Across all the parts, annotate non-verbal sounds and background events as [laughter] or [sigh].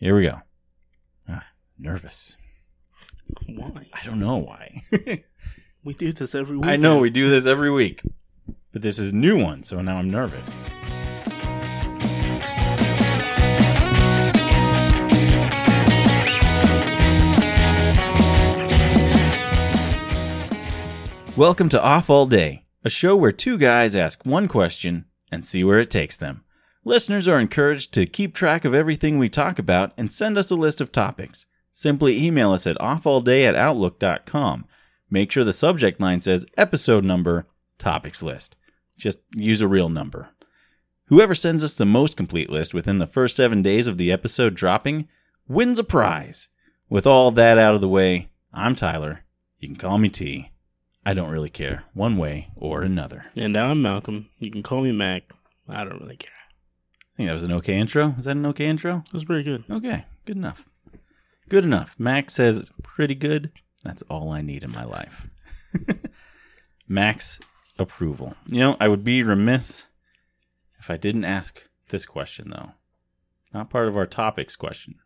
Here we go. Ah, nervous. Why? I don't know why. [laughs] We do this every week. I know we do this every week, but this is a new one, so now I'm nervous. Welcome to Off All Day, a show where two guys ask one question and see where it takes them. Listeners are encouraged to keep track of everything we talk about and send us a list of topics. Simply email us at offallday at outlook.com. Make sure the subject line says episode number, topics list. Just use a real number. Whoever sends us the most complete list within the first seven days of the episode dropping wins a prize. With all that out of the way, I'm Tyler. You can call me T. I don't really care, one way or another. And I'm Malcolm. You can call me Mac. I don't really care. I think that was an okay intro. Is that an okay intro? It was pretty good. Okay, good enough. Good enough. Max says pretty good. That's all I need in my life. [laughs] Max approval. You know, I would be remiss if I didn't ask this question, though. Not part of our topics question.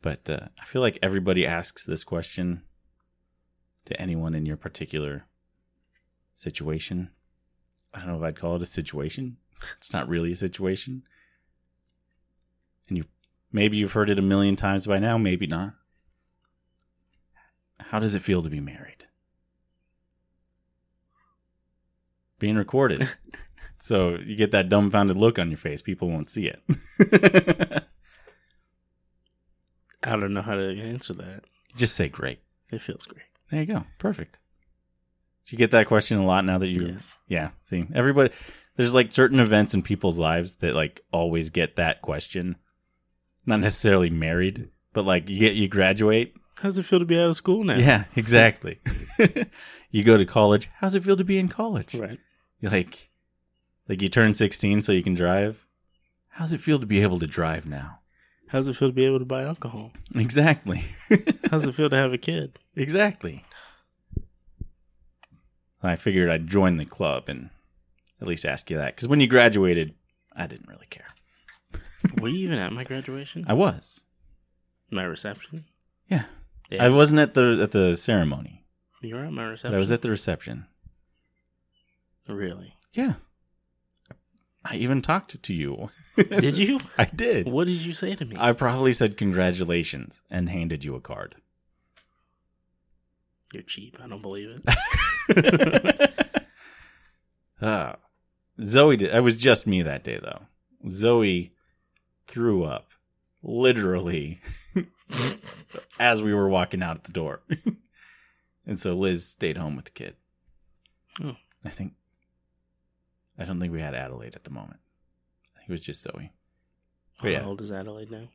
But uh, I feel like everybody asks this question to anyone in your particular situation. I don't know if I'd call it a situation. It's not really a situation. And you maybe you've heard it a million times by now, maybe not. How does it feel to be married? Being recorded. [laughs] so you get that dumbfounded look on your face. People won't see it. [laughs] I don't know how to answer that. Just say great. It feels great. There you go. Perfect. Do you get that question a lot now that you Yes. Yeah. See, everybody there's like certain events in people's lives that like always get that question. Not necessarily married, but like you get you graduate. How's it feel to be out of school now? Yeah, exactly. [laughs] you go to college. How's it feel to be in college? Right. You're like like you turn 16 so you can drive. How's it feel to be able to drive now? How's it feel to be able to buy alcohol? Exactly. [laughs] How's it feel to have a kid? exactly. I figured I'd join the club and at least ask you that because when you graduated, I didn't really care. [laughs] Were you even at my graduation? I was. My reception? Yeah. Yeah. I wasn't at the at the ceremony. You were at my reception? I was at the reception. Really? Yeah. I even talked to you. Did you? [laughs] I did. What did you say to me? I probably said congratulations and handed you a card. You're cheap. I don't believe it. [laughs] Ah. Zoe did. It was just me that day, though. Zoe threw up literally [laughs] as we were walking out at the door. [laughs] and so Liz stayed home with the kid. Oh. I think. I don't think we had Adelaide at the moment. I think it was just Zoe. How yeah. old is Adelaide now?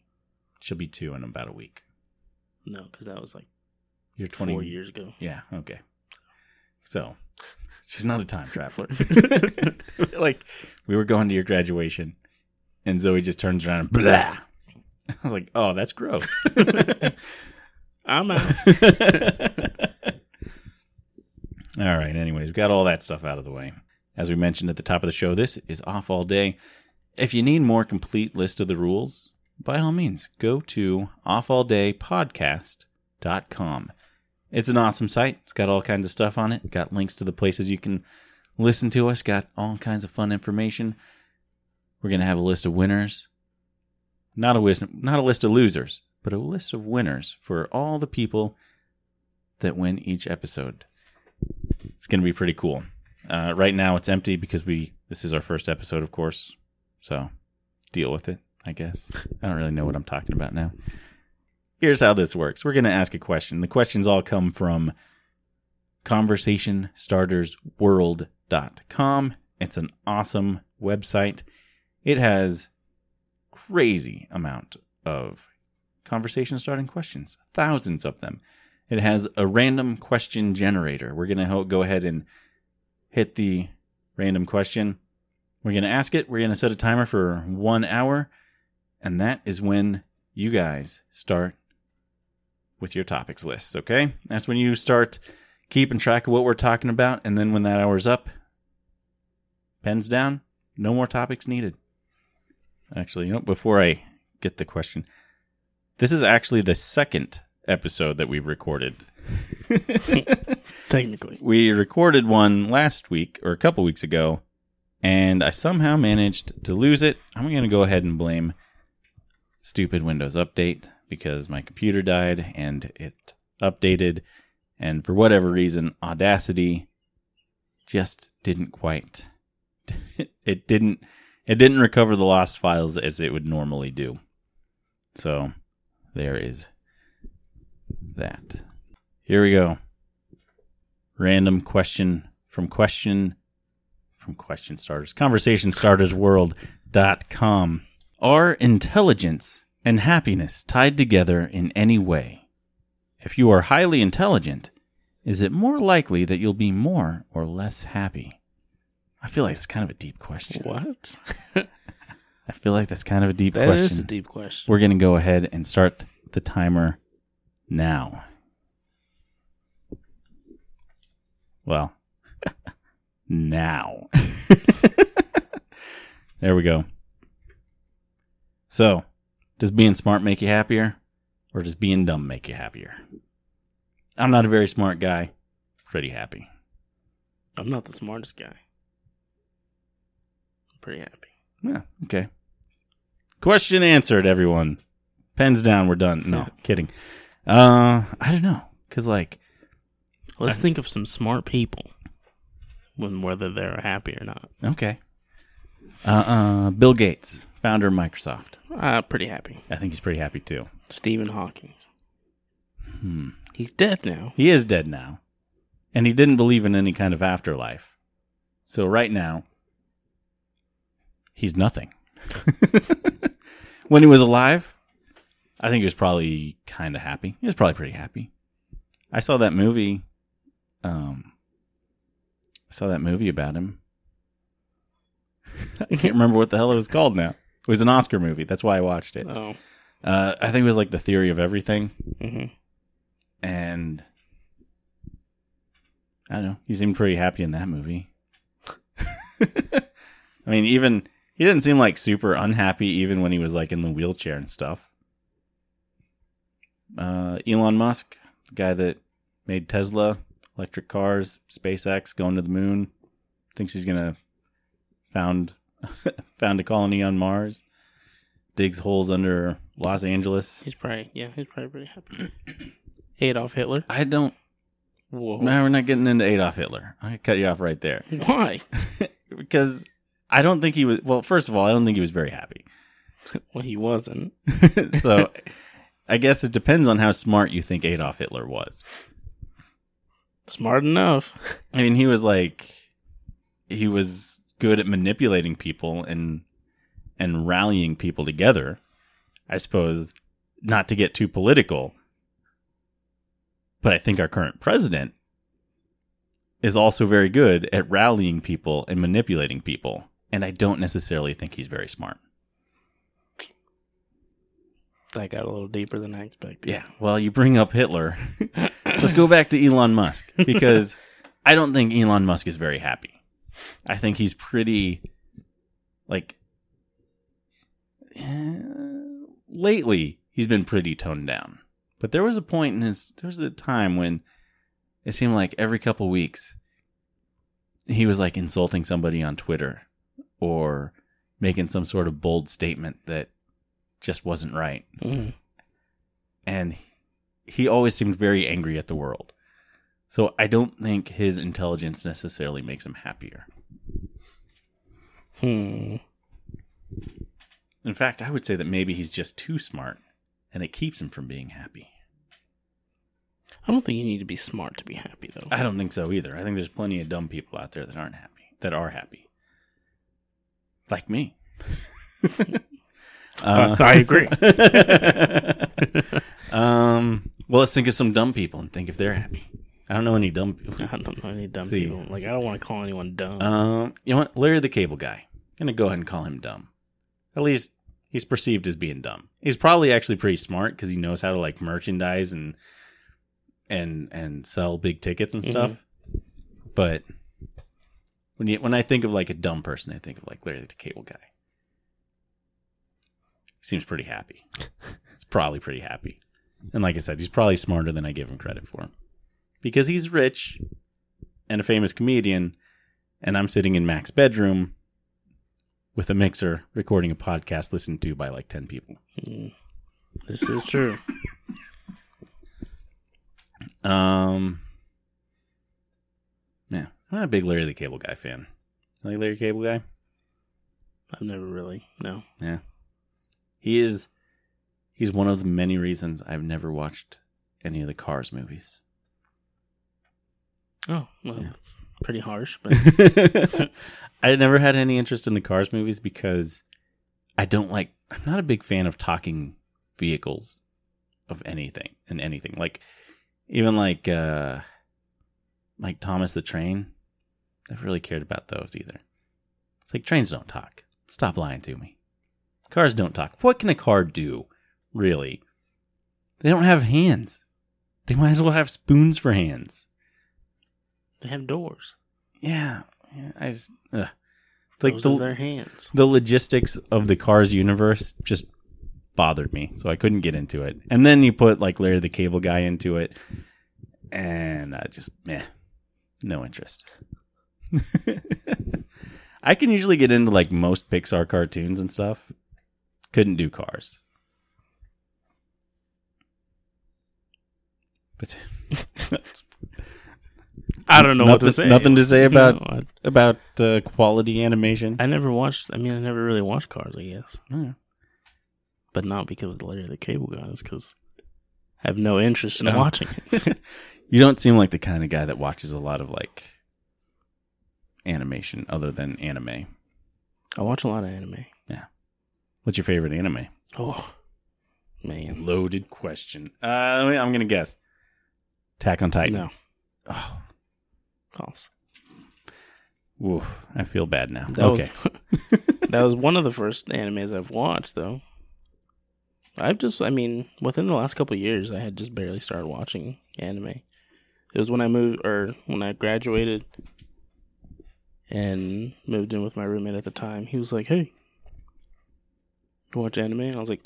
She'll be two in about a week. No, because that was like You're 20 four years ago. Yeah, okay. So, she's not a time traveler. [laughs] like, we were going to your graduation, and Zoe just turns around and blah. I was like, oh, that's gross. [laughs] I'm out. [laughs] all right, anyways, we got all that stuff out of the way. As we mentioned at the top of the show, this is off all day. If you need more complete list of the rules, by all means, go to offalldaypodcast.com. It's an awesome site. It's got all kinds of stuff on it. Got links to the places you can listen to us. Got all kinds of fun information. We're gonna have a list of winners. Not a list, not a list of losers, but a list of winners for all the people that win each episode. It's gonna be pretty cool. Uh, right now, it's empty because we this is our first episode, of course. So deal with it, I guess. I don't really know what I'm talking about now here's how this works. We're going to ask a question. The questions all come from conversationstartersworld.com. It's an awesome website. It has crazy amount of conversation starting questions, thousands of them. It has a random question generator. We're going to go ahead and hit the random question. We're going to ask it. We're going to set a timer for one hour. And that is when you guys start with your topics list, okay? That's when you start keeping track of what we're talking about. And then when that hour's up, pens down, no more topics needed. Actually, you know, before I get the question. This is actually the second episode that we've recorded. [laughs] Technically. We recorded one last week or a couple weeks ago, and I somehow managed to lose it. I'm going to go ahead and blame stupid Windows Update because my computer died and it updated, and for whatever reason, Audacity just didn't quite. [laughs] it didn't. It didn't recover the lost files as it would normally do. So there is that. Here we go. Random question from question from question starters. Conversation starters world.com. Are intelligence and happiness tied together in any way? If you are highly intelligent, is it more likely that you'll be more or less happy? I feel like it's kind of a deep question. What? [laughs] I feel like that's kind of a deep That question. That is a deep question. We're going to go ahead and start the timer now. Well, [laughs] now. [laughs] there we go. So, does being smart make you happier or does being dumb make you happier? I'm not a very smart guy. Pretty happy. I'm not the smartest guy. I'm pretty happy. Yeah, okay. Question answered, everyone. Pens down, we're done. No, [laughs] kidding. Uh, I don't know. Cause like, Let's I- think of some smart people, when whether they're happy or not. okay. Uh, uh, Bill Gates, founder of Microsoft. Uh, pretty happy. I think he's pretty happy too. Stephen Hawking. Hmm. He's dead now. He is dead now. And he didn't believe in any kind of afterlife. So right now, he's nothing. [laughs] when he was alive, I think he was probably kind of happy. He was probably pretty happy. I saw that movie. Um, I saw that movie about him. I can't remember what the hell it was called now. It was an Oscar movie. That's why I watched it. Oh. Uh, I think it was like the theory of everything hmm and I don't know. He seemed pretty happy in that movie. [laughs] I mean, even he didn't seem like super unhappy, even when he was like in the wheelchair and stuff. Uh, Elon Musk, the guy that made Tesla, electric cars, SpaceX, going to the moon, thinks he's gonna found [laughs] found a colony on Mars, digs holes under Los Angeles. He's probably yeah. He's probably pretty happy. [coughs] Adolf Hitler. I don't Whoa. No, we're not getting into Adolf Hitler. I cut you off right there [laughs] Why? [laughs] because I don't think he was. Well, first of all, I don't think he was very happy. Well, he wasn't. so, I guess it depends on how smart you think Adolf Hitler was. Smart enough. I mean, he was like, he was good at manipulating people and and rallying people together. I suppose not to get too political, but I think our current president is also very good at rallying people and manipulating people, and I don't necessarily think he's very smart. That got a little deeper than I expected. Yeah. Well, you bring up Hitler. Let's go back to Elon Musk because [laughs] I don't think Elon Musk is very happy. I think he's pretty like eh, lately he's been pretty toned down. But there was a point in his there was a time when it seemed like every couple weeks he was like insulting somebody on Twitter or making some sort of bold statement that just wasn't right Mhm. and he always seemed very angry at the world. So I don't think his intelligence necessarily makes him happier. Hmm. In fact, I would say that maybe he's just too smart and it keeps him from being happy. I don't think you need to be smart to be happy, though. I don't think so either. I think there's plenty of dumb people out there that aren't happy, that are happy. Like me. [laughs] Uh, I agree. [laughs] um, well, let's think of some dumb people and think if they're happy. I don't know any dumb people. [laughs] I don't know any dumb See. people. Like I don't want to call anyone dumb. Um, you know what? Larry the Cable Guy. I'm gonna go ahead and call him dumb. At least he's perceived as being dumb. He's probably actually pretty smart because he knows how to like merchandise and and and sell big tickets and stuff. But when you when I think of like a dumb person, I think of like Larry the Cable Guy. He seems pretty happy. [laughs] he's probably pretty happy. And like I said, he's probably smarter than I give him credit for. Because he's rich and a famous comedian, and I'm sitting in Mac's bedroom with a mixer recording a podcast listened to by like 10 people. Mm. This is true. [laughs] Um, yeah, I'm not a big Larry the Cable Guy fan. Like Larry Cable Guy? I've never really no. Yeah. He is he's one of the many reasons I've never watched any of the Cars movies. Oh, well, that's pretty harsh, but [laughs] [laughs] I never had any interest in the Cars movies because I don't like I'm not a big fan of talking vehicles of anything and anything. Like even like uh like Thomas the Train. Never really cared about those either. It's like trains don't talk. Stop lying to me. Cars don't talk. What can a car do? Really? They don't have hands. They might as well have spoons for hands. They have doors. Yeah, yeah I just ugh. It's like Those the their hands. the logistics of the Cars universe just bothered me, so I couldn't get into it. And then you put like Larry the Cable Guy into it, and I just meh, no interest. [laughs] I can usually get into like most Pixar cartoons and stuff. Couldn't do Cars. But [laughs] I don't know nothing, what to say. Nothing to say about No, I, about uh, quality animation. I never watched. I mean, I never really watched Cars. I guess, Oh, but not because of the Larry the Cable Guy. It's because I have no interest in Oh. watching it. [laughs] you don't seem like the kind of guy that watches a lot of like animation other than anime. I watch a lot of anime. Yeah. What's your favorite anime? Oh man, Loaded question. Uh, I'm gonna guess. Attack on Titan. no, Oh, false. oof, I feel bad now. That okay. was, [laughs] that was one of the first animes I've watched, though. I've just, I mean, within the last couple of years, I had just barely started watching anime. It was when I moved, or when I graduated and moved in with my roommate at the time. He was like, hey, you watch anime? And I was like,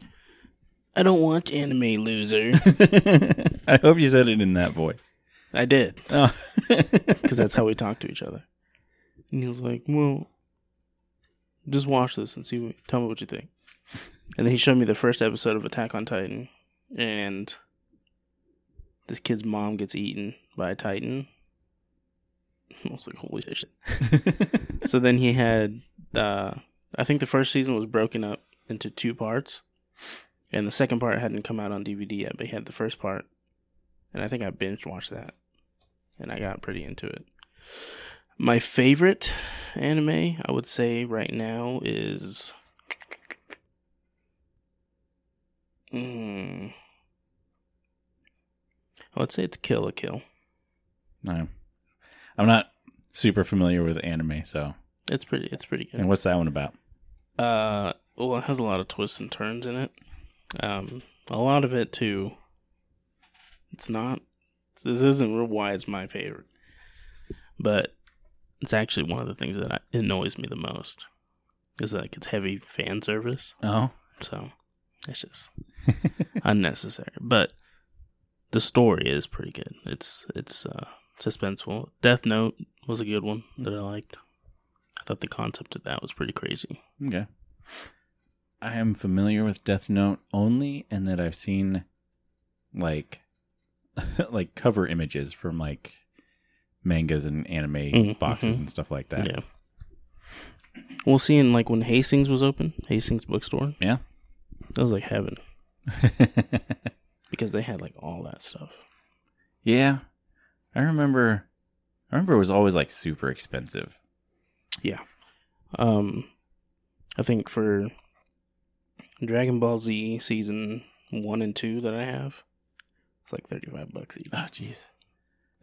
I don't watch anime, loser. [laughs] I hope you said it in that voice. I did, [laughs] Oh. [laughs] because that's how we talk to each other. And he was like, well, just watch this and see what, tell me what you think. And then he showed me the first episode of Attack on Titan, and this kid's mom gets eaten by a Titan. [laughs] I was like, holy shit. so then he had, uh, I think the first season was broken up into two parts, and the second part hadn't come out on DVD yet, but he had the first part, and I think I binge watched that, and I got pretty into it. My favorite anime, I would say right now, is. Mm, I would say it's Kill la Kill. no, I'm not super familiar with anime, so. It's pretty. It's pretty good. And what's that one about? Uh, well, it has a lot of twists and turns in it. Um, a lot of it too. It's not. This isn't why it's my favorite, but it's actually one of the things that I, annoys me the most. Is like it's heavy fan service, Oh, so it's just [laughs] unnecessary. But the story is pretty good. It's it's uh, suspenseful. Death Note was a good one that I liked. I thought the concept of that was pretty crazy. Okay. I am familiar with Death Note only and that I've seen like [laughs] like cover images from like mangas and anime Mhm, boxes mhm. and stuff like that. Yeah. We'll see in like when Hastings was open, Hastings bookstore. Yeah. That was like heaven [laughs] because they had like all that stuff. yeah. I remember I remember it was always like super expensive. Yeah. Um I think for Dragon Ball Z season 1 and 2 that I have, it's like 35 bucks each. Oh jeez.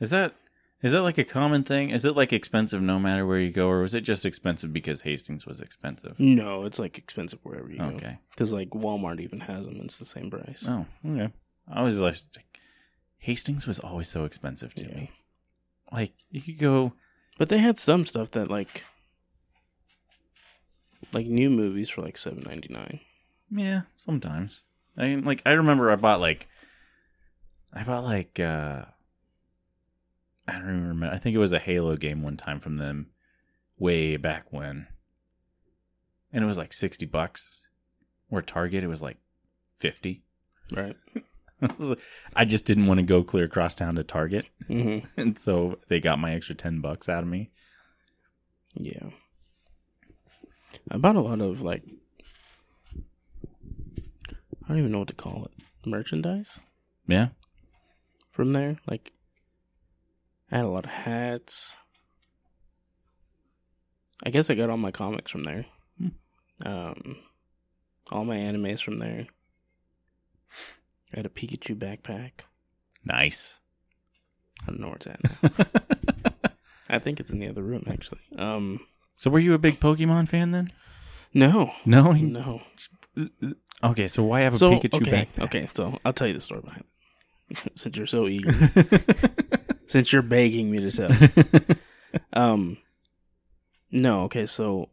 Is that is that like a common thing? Is it like expensive no matter where you go or was it just expensive because Hastings was expensive? No, it's like expensive wherever you go. Okay. Cuz like Walmart even has them, it's the same price. Oh, okay. I always like Hastings was always so expensive to Yeah. me. Like you could go But they had some stuff that like like new movies for like 7.99. Yeah, sometimes. I mean, like I remember I bought like I bought like uh I don't even remember. I think it was a Halo game one time from them way back when. And it was like 60 bucks. Or Target it was like 50. Right. [laughs] I just didn't want to go clear across town to Target, hmm [laughs] and so they got my extra 10 bucks out of me. Yeah. I bought a lot of like I don't even know what to call it. Merchandise Yeah. From there. Like I had a lot of hats. I guess I got all my comics from there. Hmm. Um all my animes from there. I had a Pikachu backpack. Nice. I don't know where it's at now. [laughs] I think it's in the other room actually. Um So were you a big Pokemon fan then? no. No. No. Okay, so why have a so Pikachu okay, backpack? okay, so I'll tell you the story behind it. [laughs] Since you're so eager. [laughs] Since you're begging me to tell. [laughs] Um No, okay, so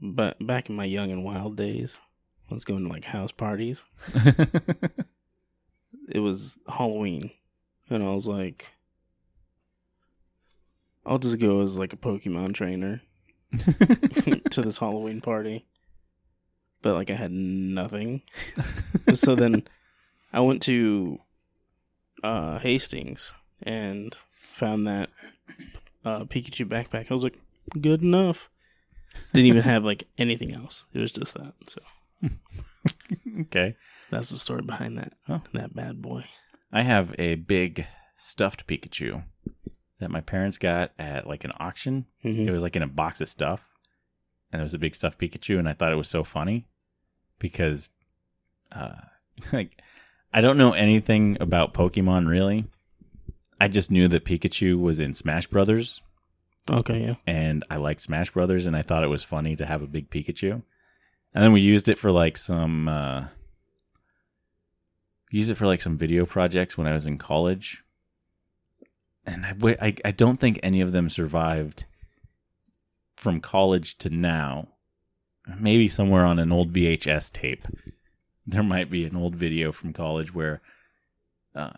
but back in my young and wild days, I was going to like house parties. It was Halloween. And I was like I'll just go as like a Pokemon trainer to this Halloween party. But like I had nothing. so then I went to uh Hastings and found that uh Pikachu backpack. I was like, good enough. Didn't even have like anything else. It was just that. So [laughs] okay. that's the story behind that. Oh. That bad boy. I have a big stuffed Pikachu that my parents got at like an auction. Mhm. It was like in a box of stuff, and there was a big stuffed Pikachu, and I thought it was so funny because, uh, [laughs] like, I don't know anything about Pokemon really. I just knew that Pikachu was in Smash Brothers, Okay, yeah. and I liked Smash Brothers, and I thought it was funny to have a big Pikachu. And then we used it for like some, uh, used it for like some video projects when I was in college. And I, I, I don't think any of them survived from college to now. Maybe somewhere on an old VHS tape, there might be an old video from college where uh,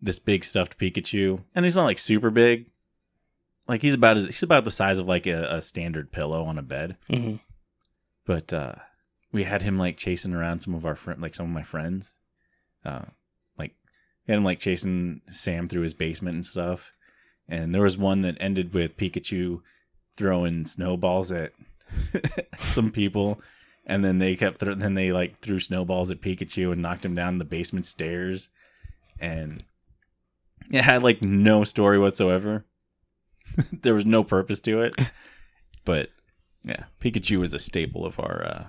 this big stuffed Pikachu, and he's not like super big, like he's about he's about the size of like a, a standard pillow on a bed. hmm But uh, we had him like chasing around some of our friend, like some of my friends. Uh, like we had him like chasing Sam through his basement and stuff. And there was one that ended with Pikachu throwing snowballs at [laughs] some people, and then they kept th- then they like threw snowballs at Pikachu and knocked him down the basement stairs, and it had like no story whatsoever. [laughs] there was no purpose to it, [laughs] but yeah, Pikachu was a staple of our uh,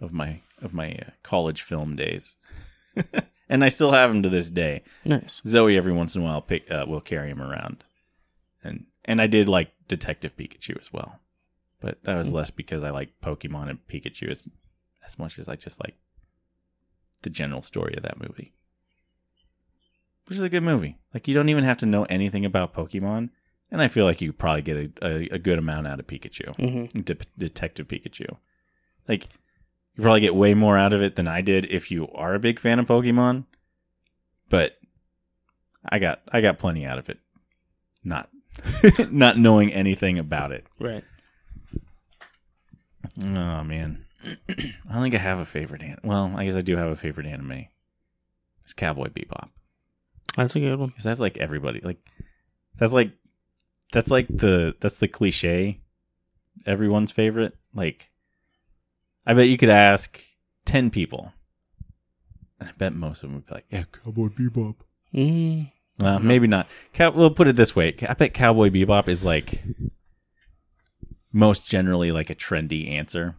of my of my uh, college film days, [laughs] and I still have him to this day. Nice. Zoe every once in a while pick, uh, will carry him around, and and I did like Detective Pikachu as well, but that was less because I like Pokemon and Pikachu as as much as I just like the general story of that movie, which is a good movie. Like you don't even have to know anything about Pokemon, and I feel like you probably get a, a, a good amount out of Pikachu. hmm De- Detective Pikachu. Like, you probably get way more out of it than I did if you are a big fan of Pokemon. But I got I got plenty out of it. Not [laughs] not knowing anything about it. Right. Oh man. [clears throat] I don't think I have a favorite an- well, I guess I do have a favorite anime. It's Cowboy Bebop. That's a good one. Cuz that's like everybody like that's like that's like the that's the cliche everyone's favorite. Like I bet you could ask 10 people. And I bet most of them would be like, "Yeah, Cowboy Bebop." Mm. Well, maybe not. Cow- we'll put it this way. I bet Cowboy Bebop is like most generally like a trendy answer.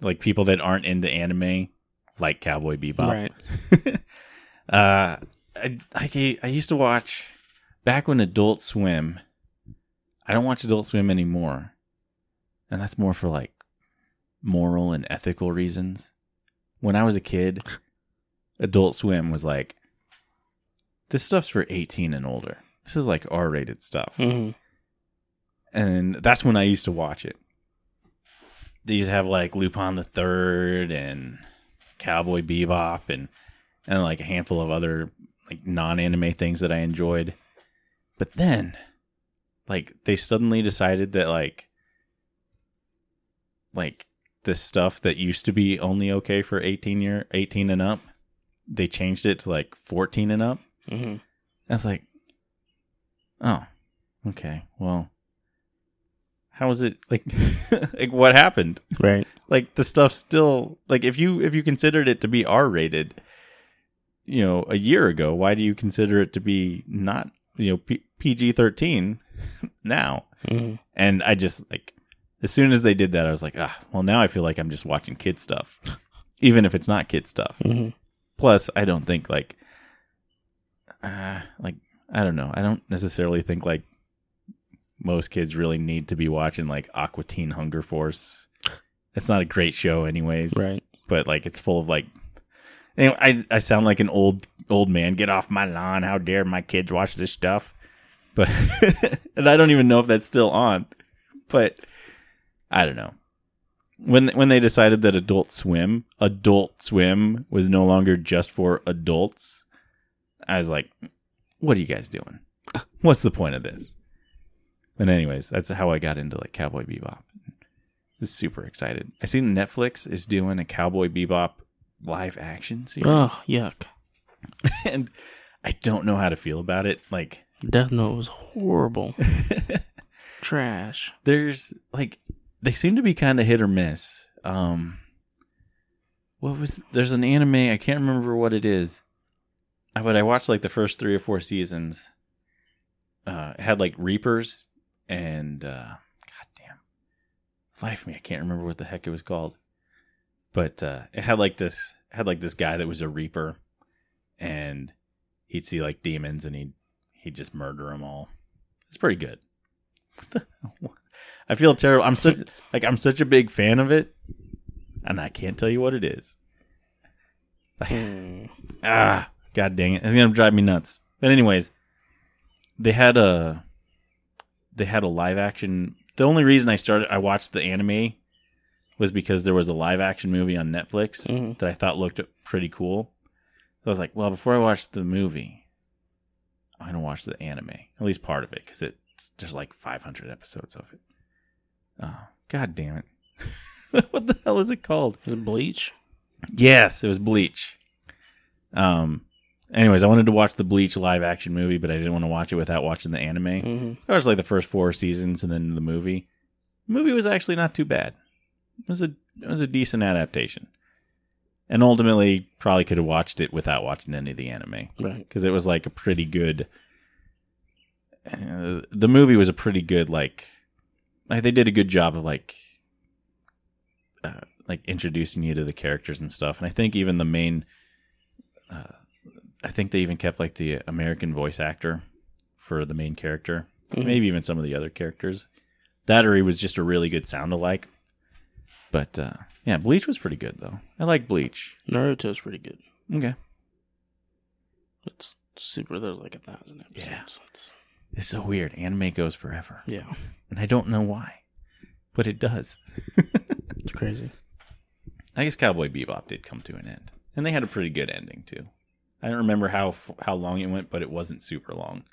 Like people that aren't into anime like Cowboy Bebop. Right. [laughs] uh, I, I I used to watch back when Adult Swim. I don't watch Adult Swim anymore, and that's more for like moral and ethical reasons. When I was a kid, [laughs] Adult Swim was like, this stuff's for eighteen and older. This is like R-rated stuff, hmm and that's when I used to watch it. these have like Lupin the Third and Cowboy Bebop and and like a handful of other like non-anime things that I enjoyed. But then like they suddenly decided that like like the stuff that used to be only okay for 18 year 18 and up, they changed it to like 14 and up. Mm-hmm. I was like, oh, okay. Well, how was it like? [laughs] like what happened? Right. Like the stuff still like if you if you considered it to be R rated, you know, a year ago, why do you consider it to be not you know P- PG thirteen [laughs] now? hmm And I just like as soon as they did that, I was like, ah, well, now I feel like I'm just watching kid stuff, even if it's not kid stuff. hmm Plus, I don't think like, uh, like I don't know. I don't necessarily think like most kids really need to be watching like Aqua Teen Hunger Force. It's not a great show, anyways. Right. But like, it's full of like. Anyway, I I sound like an old old man. Get off my lawn! How dare my kids watch this stuff? But [laughs] and I don't even know if that's still on. But I don't know when when they decided that Adult Swim, Adult Swim was no longer just for adults, I was like, "What are you guys doing? What's the point of this?" And anyways, that's how I got into like Cowboy Bebop. I was super excited. I seen Netflix is doing a Cowboy Bebop live action series, Oh, yuck. [laughs] and I don't know how to feel about it. Like, Death Note was horrible. [laughs] Trash. there's like they seem to be kind of hit or miss. Um, what was there's an anime I can't remember what it is, but I watched like the first three or four seasons. Uh, had like Reapers and uh, goddamn, life me I can't remember what the heck it was called, but uh, it had like this had like this guy that was a Reaper, and he'd see like demons and he'd he'd just murder them all. It's pretty good. What the hell? [laughs] I feel terrible. I'm such like I'm such a big fan of it, and I can't tell you what it is. Hmm. [sighs] Ah, god dang it! It's gonna drive me nuts. But anyways, they had a they had a live action. The only reason I started I watched the anime was because there was a live action movie on Netflix Mhm. that I thought looked pretty cool. So I was like, well, before I watch the movie, I'm gonna watch the anime, at least part of it, because it's there's like 500 episodes of it. Oh, god damn it! [laughs] what the hell is it called? Was it Bleach? Yes, it was Bleach. Um. Anyways, I wanted to watch the Bleach live action movie, but I didn't want to watch it without watching the anime. hmm I watched like the first four seasons and then the movie. The movie was actually not too bad. It was a it was a decent adaptation, and ultimately probably could have watched it without watching any of the anime Right. because it was like a pretty good. Uh, the movie was a pretty good like, like they did a good job of like, uh, like introducing you to the characters and stuff. And I think even the main, uh, I think they even kept like the American voice actor for the main character, Mhm. maybe even some of the other characters. That or he was just a really good sound alike. But uh, yeah, Bleach was pretty good though. I like Bleach. Naruto's pretty good. Okay. It's super. There's like a thousand episodes. Yeah. It's, It's so weird. Anime goes forever. yeah. And I don't know why, but it does. It's crazy. [laughs] I guess Cowboy Bebop did come to an end, and they had a pretty good ending too. I don't remember how how long it went, but it wasn't super long.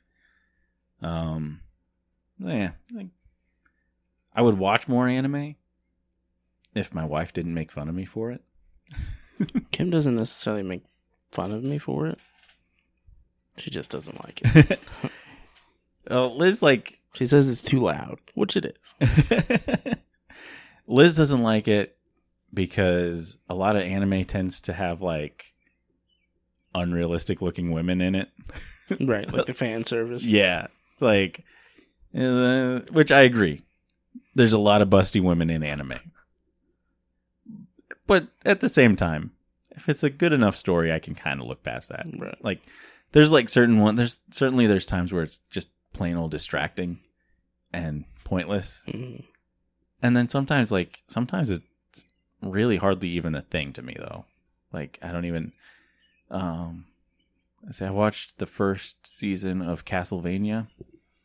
Um, yeah, like, I would watch more anime if my wife didn't make fun of me for it. [laughs] Kim doesn't necessarily make fun of me for it. She just doesn't like it. [laughs] Oh, Liz like She says it's too loud, which it is. [laughs] Liz doesn't like it because a lot of anime tends to have like unrealistic looking women in it. [laughs] right, like the fan service. Yeah, like, uh, which I agree. There's a lot of busty women in anime, but at the same time, if it's a good enough story, I can kind of look past that. Right. Like, there's like certain one. There's certainly there's times where it's just plain old distracting and pointless, Mhm. and then sometimes like sometimes it's really hardly even a thing to me though. Like I don't even. Um, I say I watched the first season of Castlevania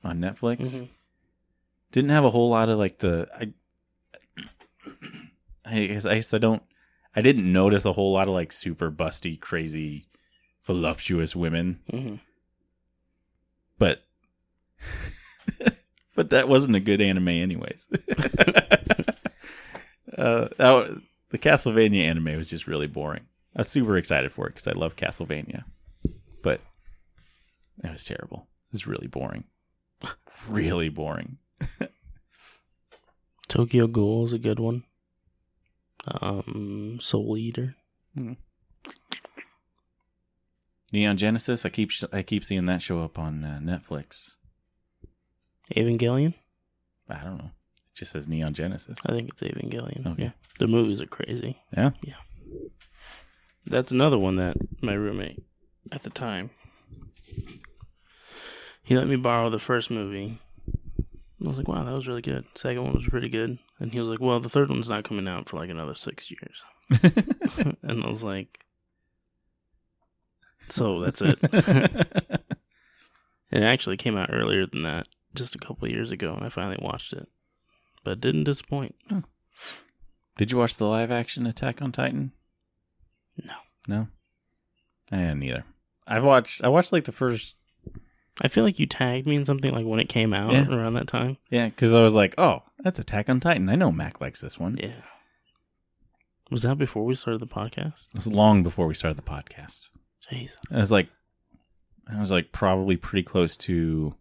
on Netflix. Mhm. Didn't have a whole lot of like the I. I guess I, guess I don't. I didn't notice a whole lot of like super busty, crazy, voluptuous women, hmm but [laughs] but that wasn't a good anime, anyways. [laughs] [laughs] uh, that, the Castlevania anime was just really boring. I was super excited for it because I love Castlevania, but it was terrible. It was really boring, [laughs] really boring. Tokyo Ghoul is a good one. Um, Soul Eater. Neon Genesis. I keep I keep seeing that show up on uh, Netflix. Evangelion. I don't know. It just says Neon Genesis. I think it's Evangelion. Okay. Yeah. The movies are crazy. Yeah. Yeah. That's another one that my roommate at the time he let me borrow the first movie. I was like, wow, that was really good. Second one was pretty good. And he was like, well, the third one's not coming out for like another six years. [laughs] [laughs] and I was like, so that's it. [laughs] it actually came out earlier than that, just a couple of years ago, and I finally watched it. But it didn't disappoint. Did you watch the live action Attack on Titan? No. No. I didn't either. I've watched. I watched like the first. I feel like you tagged me in something like when it came out Yeah. around that time. Yeah, because I was like, oh, that's Attack on Titan. I know Mac likes this one. Yeah. Was that before we started the podcast? It was long before we started the podcast. Jeez. I was like, I was like probably pretty close to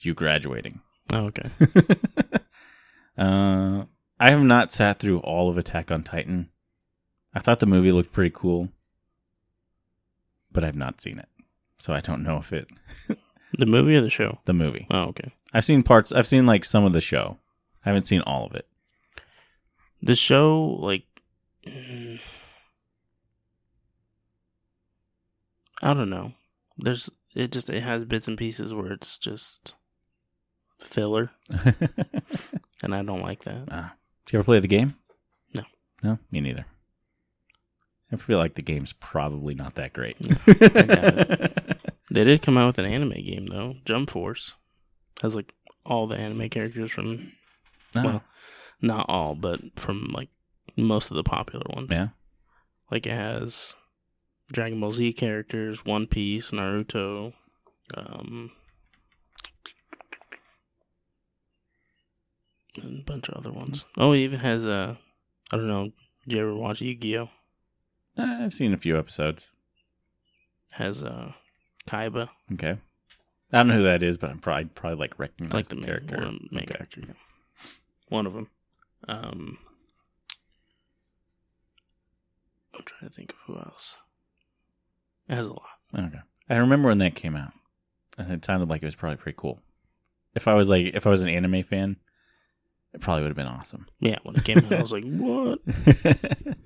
you graduating. Oh, okay. [laughs] uh, I have not sat through all of Attack on Titan. I thought the movie looked pretty cool, but I've not seen it, so I don't know if it the movie or the show? the movie. Oh, okay. I've seen parts. I've seen like some of the show. I haven't seen all of it. The show, like, [sighs] I don't know. There's it just it has bits and pieces where it's just filler, [laughs] and I don't like that. Ah. Did you ever play the game? No. No, me neither. I feel like the game's probably not that great. [laughs] They did come out with an anime game though. Jump Force has like all the anime characters from Oh, well, not all, but from like most of the popular ones. yeah. Like it has Dragon Ball Z characters, One Piece, Naruto, um, and a bunch of other ones. Oh, it even has uh, I don't know. Did you ever watch Yu-Gi-Oh? Uh, I've seen a few episodes. Has uh, Kaiba, Okay. I don't know who that is, but I'm probably probably like recognize like the, the main, character. one, main Okay. character. yeah. One of them. Um, I'm trying to think of who else. It has a lot. Okay. I remember when that came out, and it sounded like it was probably pretty cool. If I was like, if I was an anime fan, it probably would have been awesome. Yeah, when it came out, I was like, [laughs] "What?" [laughs]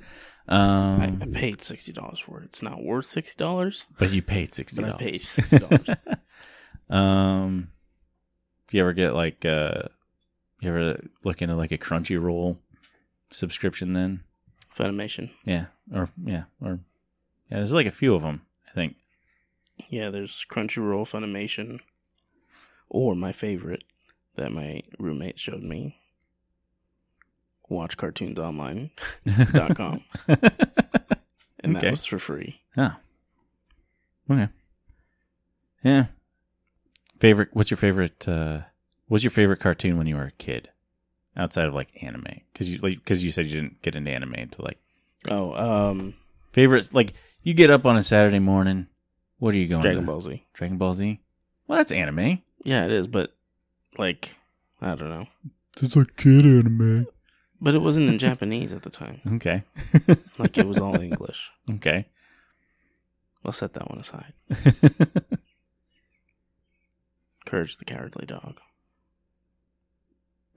um, I, I paid sixty dollars for it. It's not worth sixty dollars, but you paid sixty but I paid sixty dollars. [laughs] um, if you ever get like, uh, you ever look into like a Crunchyroll subscription? Then, Funimation. yeah, or yeah, or yeah, there's like a few of them. I think. Yeah, there's Crunchyroll, Funimation, or my favorite that my roommate showed me. Watch cartoons online, [laughs] Dot com. and Okay. that was for free. Oh. Okay. Yeah. Favorite what's your favorite uh what's your favorite cartoon when you were a kid? Outside of like anime. Cuz you like cuz you said you didn't get into anime until like Oh, um, favorites like you get up on a Saturday morning, what are you going Dragon to? Ball Z. Dragon Ball Z? Well, that's anime. Yeah, it is, but like, I don't know. It's a kid anime. But it wasn't in Japanese at the time. [laughs] Okay. Like it was all English. okay. I'll set that one aside. [laughs] Courage the Cowardly Dog.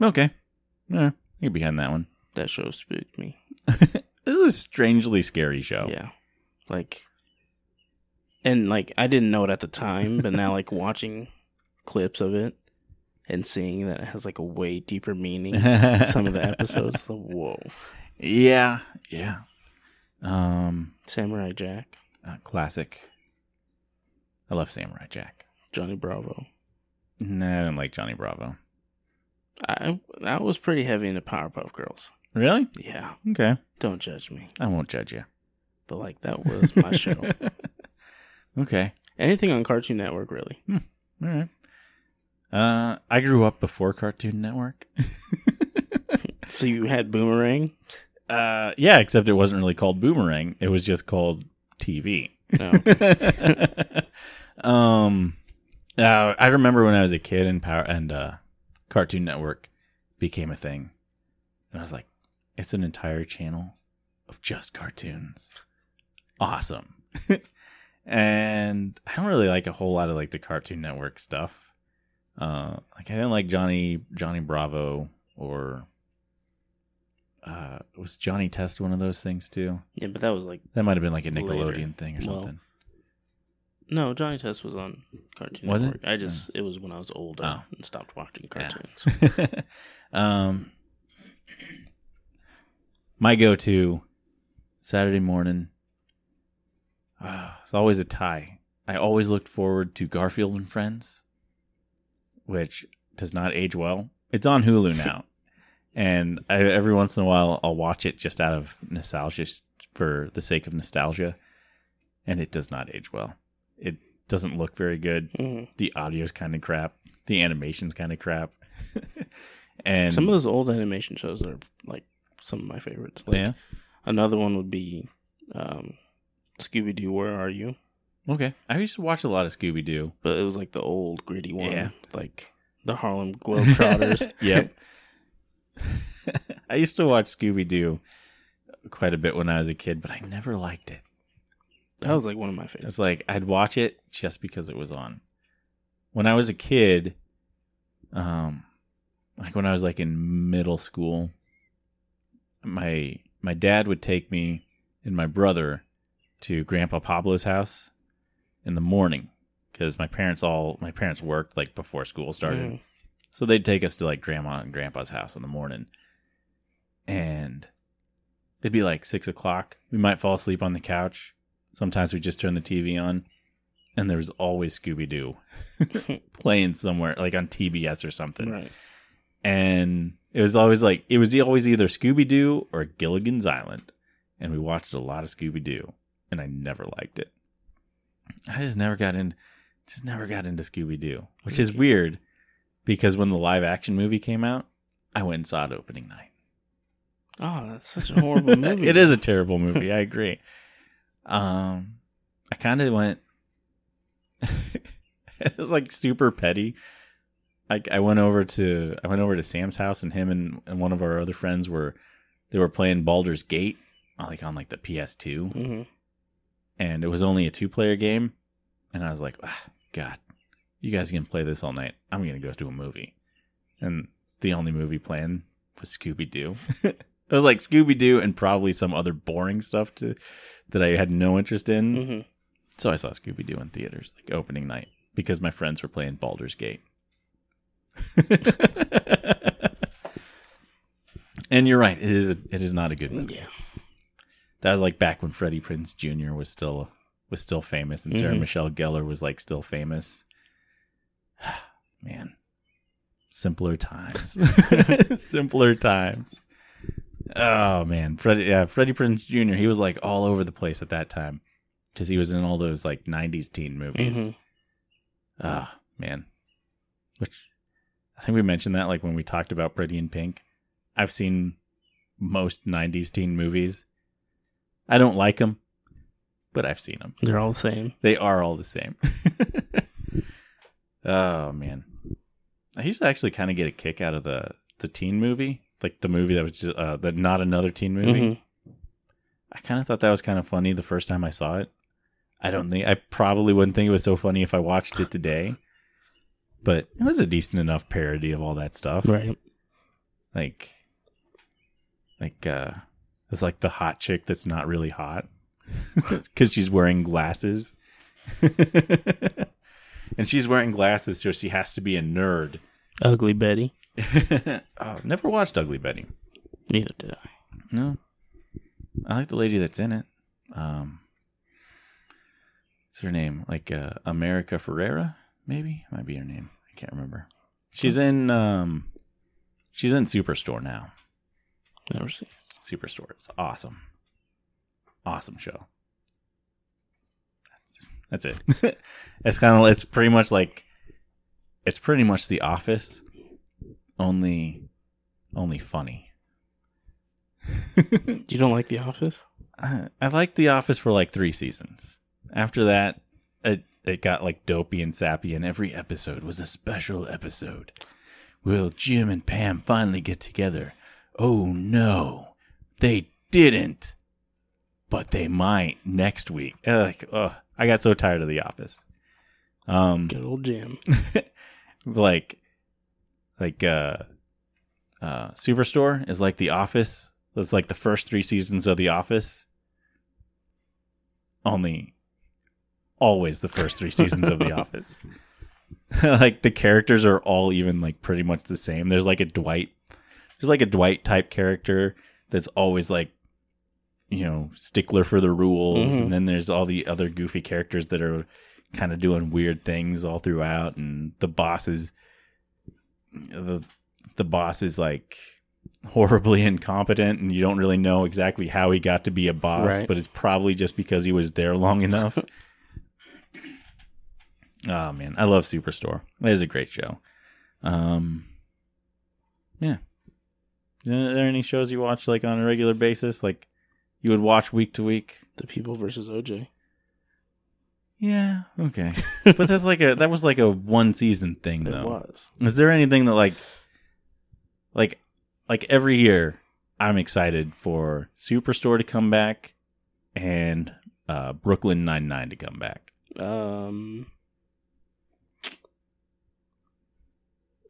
okay. Yeah, I get behind that one. That show spooked me. [laughs] this is a strangely scary show. Yeah. Like and like I didn't know it at the time, but now like watching clips of it and seeing that it has like a way deeper meaning [laughs] some of the episodes, so whoa. Yeah, yeah. Um, Samurai Jack, uh, classic. I love Samurai Jack. Johnny Bravo. No, I don't like Johnny Bravo. I that was pretty heavy into Powerpuff Girls. Really? Yeah, Okay. don't judge me. I won't judge you. But like that was my show. [laughs] okay. Anything on Cartoon Network, really. All right. Uh, I grew up before Cartoon Network. [laughs] So you had Boomerang. Uh, yeah, except it wasn't really called Boomerang. It was just called TV. Oh, [laughs] um, uh, I remember when I was a kid and Power and uh, Cartoon Network became a thing, and I was like, "It's an entire channel of just cartoons, awesome." [laughs] and I don't really like a whole lot of like the Cartoon Network stuff. Uh, like I didn't like Johnny Johnny Bravo or uh, was Johnny Test one of those things too? yeah, but that was like That might have been like a Later. Nickelodeon thing or Well, something. no. Johnny Test was on Cartoon Was it? I just it was when I was older Oh. and stopped watching Yeah. cartoons. [laughs] um, my go-to Saturday morning. Uh, it's always a tie. I always looked forward to Garfield and Friends, which does not age well. It's on Hulu [laughs] now, and I, every once in a while I'll watch it just out of nostalgia, for the sake of nostalgia, and it does not age well. It doesn't look very good. Mhm. The audio's kind of crap. The animation's kind of crap. [laughs] and Some of those old animation shows are like some of my favorites. Like, yeah, Another one would be um, Scooby Doo. Where are you? Okay. I used to watch a lot of Scooby Doo. But it was like the old gritty one, Yeah. like the Harlem Globetrotters. [laughs] Yep. [laughs] I used to watch Scooby Doo quite a bit when I was a kid, but I never liked it. that was like one of my favorites. It's like I'd watch it just because it was on. When I was a kid, um, like when I was like in middle school, my my dad would take me and my brother to Grandpa Pablo's house in the morning because my parents all my parents worked like before school started, Mhm. so they'd take us to like grandma and grandpa's house in the morning, and it'd be like six o'clock. We might fall asleep on the couch. Sometimes we just turn the TV on, and there was always Scooby Doo [laughs] [laughs] playing somewhere, like on TBS or something. Right. And it was always like it was always either Scooby Doo or Gilligan's Island, and we watched a lot of Scooby Doo, and I never liked it. I just never got in, just never got into Scooby Doo, which is weird, because when the live action movie came out, I went and saw it opening night. Oh, that's such a horrible [laughs] movie. it is a terrible movie. I agree. Um, I kind of went. [laughs] it's like super petty. I I went over to I went over to Sam's house and him and, and one of our other friends were they were playing Baldur's Gate like on like the PS2 hmm and it was only a two player game and I was like ah, God you guys can play this all night I'm gonna go to a movie and the only movie playing was Scooby Doo. [laughs] it was like Scooby Doo and probably some other boring stuff to that I had no interest in. hmm So I saw Scooby Doo in theaters like opening night because my friends were playing Baldur's Gate. [laughs] and you're right, it is it is not a good movie. Yeah. That was like back when Freddie Prinze Jr. was still was still famous and Sarah Mhm. Michelle Gellar was like still famous. [sighs] Man. Simpler times. [laughs] [laughs] Simpler times. Oh man, Freddie yeah, Freddie Prinze Jr. He was like all over the place at that time cuz he was in all those like 90s teen movies. Mhm. Ah, man. Which I think we mentioned that like when we talked about Pretty in Pink. I've seen most 90s teen movies. I don't like them, but I've seen them. They're all the same. They are all the same. [laughs] oh man. I used to actually kind of get a kick out of the the teen movie, like the movie that was just uh the not another teen movie. Mhm. I kind of thought that was kind of funny the first time I saw it. I don't think I probably wouldn't think it was so funny if I watched it today. But it was a decent enough parody of all that stuff. Right. Like like uh it's like the hot chick that's not really hot [laughs] cuz she's wearing glasses. [laughs] and she's wearing glasses so she has to be a nerd. Ugly Betty. [laughs] oh, never watched Ugly Betty. Neither did I. No. I like the lady that's in it. Um What's her name? Like uh America Ferrera, maybe? Might be her name. I can't remember. She's in um she's in Superstore now. Never seen. Superstore is awesome. Awesome show. That's that's it. [laughs] it's kind of it's pretty much like it's pretty much The Office, only only funny. [laughs] You don't like The Office? I, I liked The Office for like three seasons. After that, it it got like dopey and sappy, and every episode was a special episode. Will Jim and Pam finally get together? Oh no, they didn't. But they might next week. Like, oh, I got so tired of The Office. Um, Good old Jim. [laughs] like, like, uh, uh, Superstore is like The Office. It's like the first three seasons of The Office. Only, always the first three seasons of The [laughs] Office. [laughs] like the characters are all even like pretty much the same. There's like a Dwight, there's like a Dwight type character that's always like, you know, stickler for the rules, Mhm. and then there's all the other goofy characters that are kind of doing weird things all throughout, and the boss is the the boss is like horribly [laughs] incompetent. And you don't really know exactly how he got to be a boss Right. but it's probably just because he was there long enough. [laughs] Oh man. I love superstore. It is a great show. Um yeah are there any shows you watch like on a regular basis like you would watch week to week The People versus OJ. yeah okay [laughs] but that's like a that was like a one season thing It though was. Is there anything that like like like every year I'm excited for Superstore to come back and uh Brooklyn Nine Nine to come back. Um,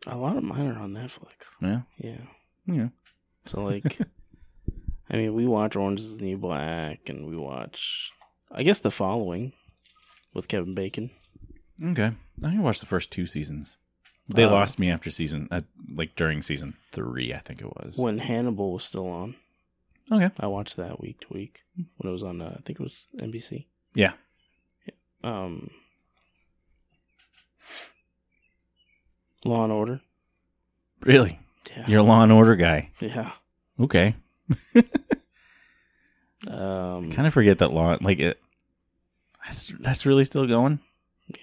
a lot of mine are on Netflix. Yeah. Yeah. Yeah. So like, [laughs] I mean, we watch Orange Is the New Black, and we watch, I guess, The Following with Kevin Bacon. Okay. I can watch the first two seasons. They Uh, lost me after season uh, like during season 3, I think it was. When Hannibal was still on, Okay. I watched that week to week when it was on. Uh, I think it was NBC. Yeah. Um, Law and Order. Really? Yeah. You're a Law and Order guy. Yeah. Okay. Um, Kind of forget that Law like it that's, that's really still going?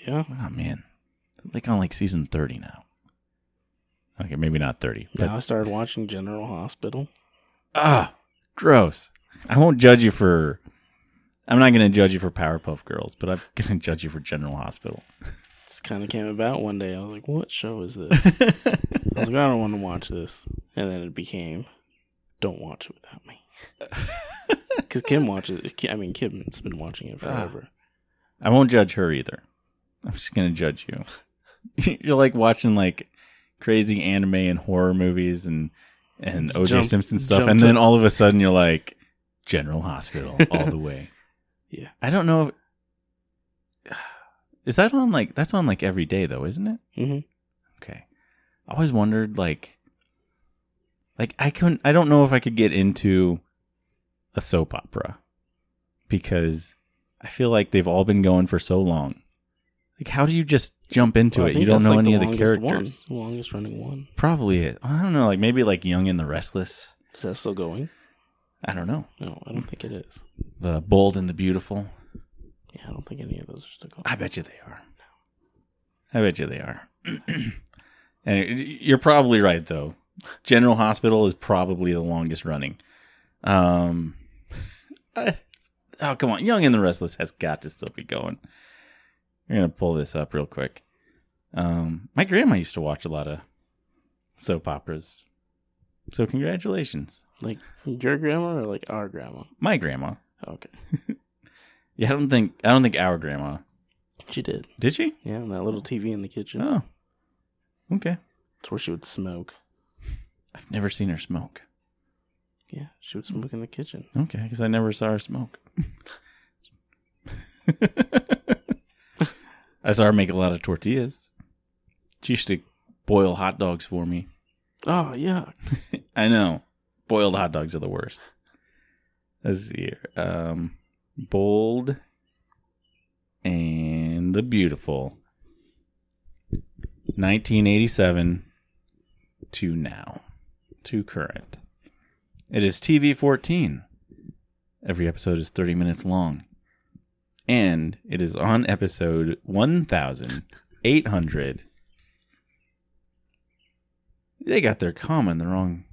yeah. Oh man. Like on like season 30 now. Okay, maybe not 30. But Now I started watching General Hospital. Ah, gross. I won't judge you for. I'm not going to judge you for Powerpuff Girls, but I'm [laughs] going to judge you for General Hospital. This kind of came about one day. I was like, "What show is this?" I was like, "I don't want to watch this," and then it became, "Don't watch it without me," [laughs] because Kim watches. I mean, Kim's been watching it ah. forever. I won't judge her either. I'm just going to judge you. [laughs] You're like watching like crazy anime and horror movies and and OJ jump- Simpson stuff, and then all of a sudden you're like General Hospital all the [laughs] way. Yeah. I don't know. If, is that on like that's on like every day though, isn't it? hmm Okay. I always wondered like like I couldn't I don't know if I could get into a soap opera because I feel like they've all been going for so long. Like how do you just jump into Well, it? You don't know like, any of the characters. One, the longest running one. Probably it. I don't know, like maybe like Young and the Restless. Is that still going? I don't know. No, I don't think it is. The Bold and the Beautiful. Yeah, I don't think any of those are still going. I bet you they are. I bet you they are. [clears throat] and you're probably right though. General Hospital is probably the longest running. Um, I- oh come on, Young and the Restless has got to still be going. We're gonna pull this up real quick. Um, my grandma used to watch a lot of soap operas, so congratulations, Like your grandma or like our grandma? my grandma. Okay, [laughs] Yeah, I don't think I don't think our grandma she did. did she. Yeah, and that little TV in the kitchen. Oh, okay. That's where she would smoke. I've never seen her smoke. Yeah, she would smoke in the kitchen. Okay, because I never saw her smoke. [laughs] I saw her make a lot of tortillas. She used to boil hot dogs for me. Oh yeah, [laughs] I know. Boiled hot dogs are the worst. Let's see here. Um, bold and the beautiful. 1987 to now. To current. It is TV 14. Every episode is 30 minutes long. And it is on episode 1800. They got their comma in the wrong.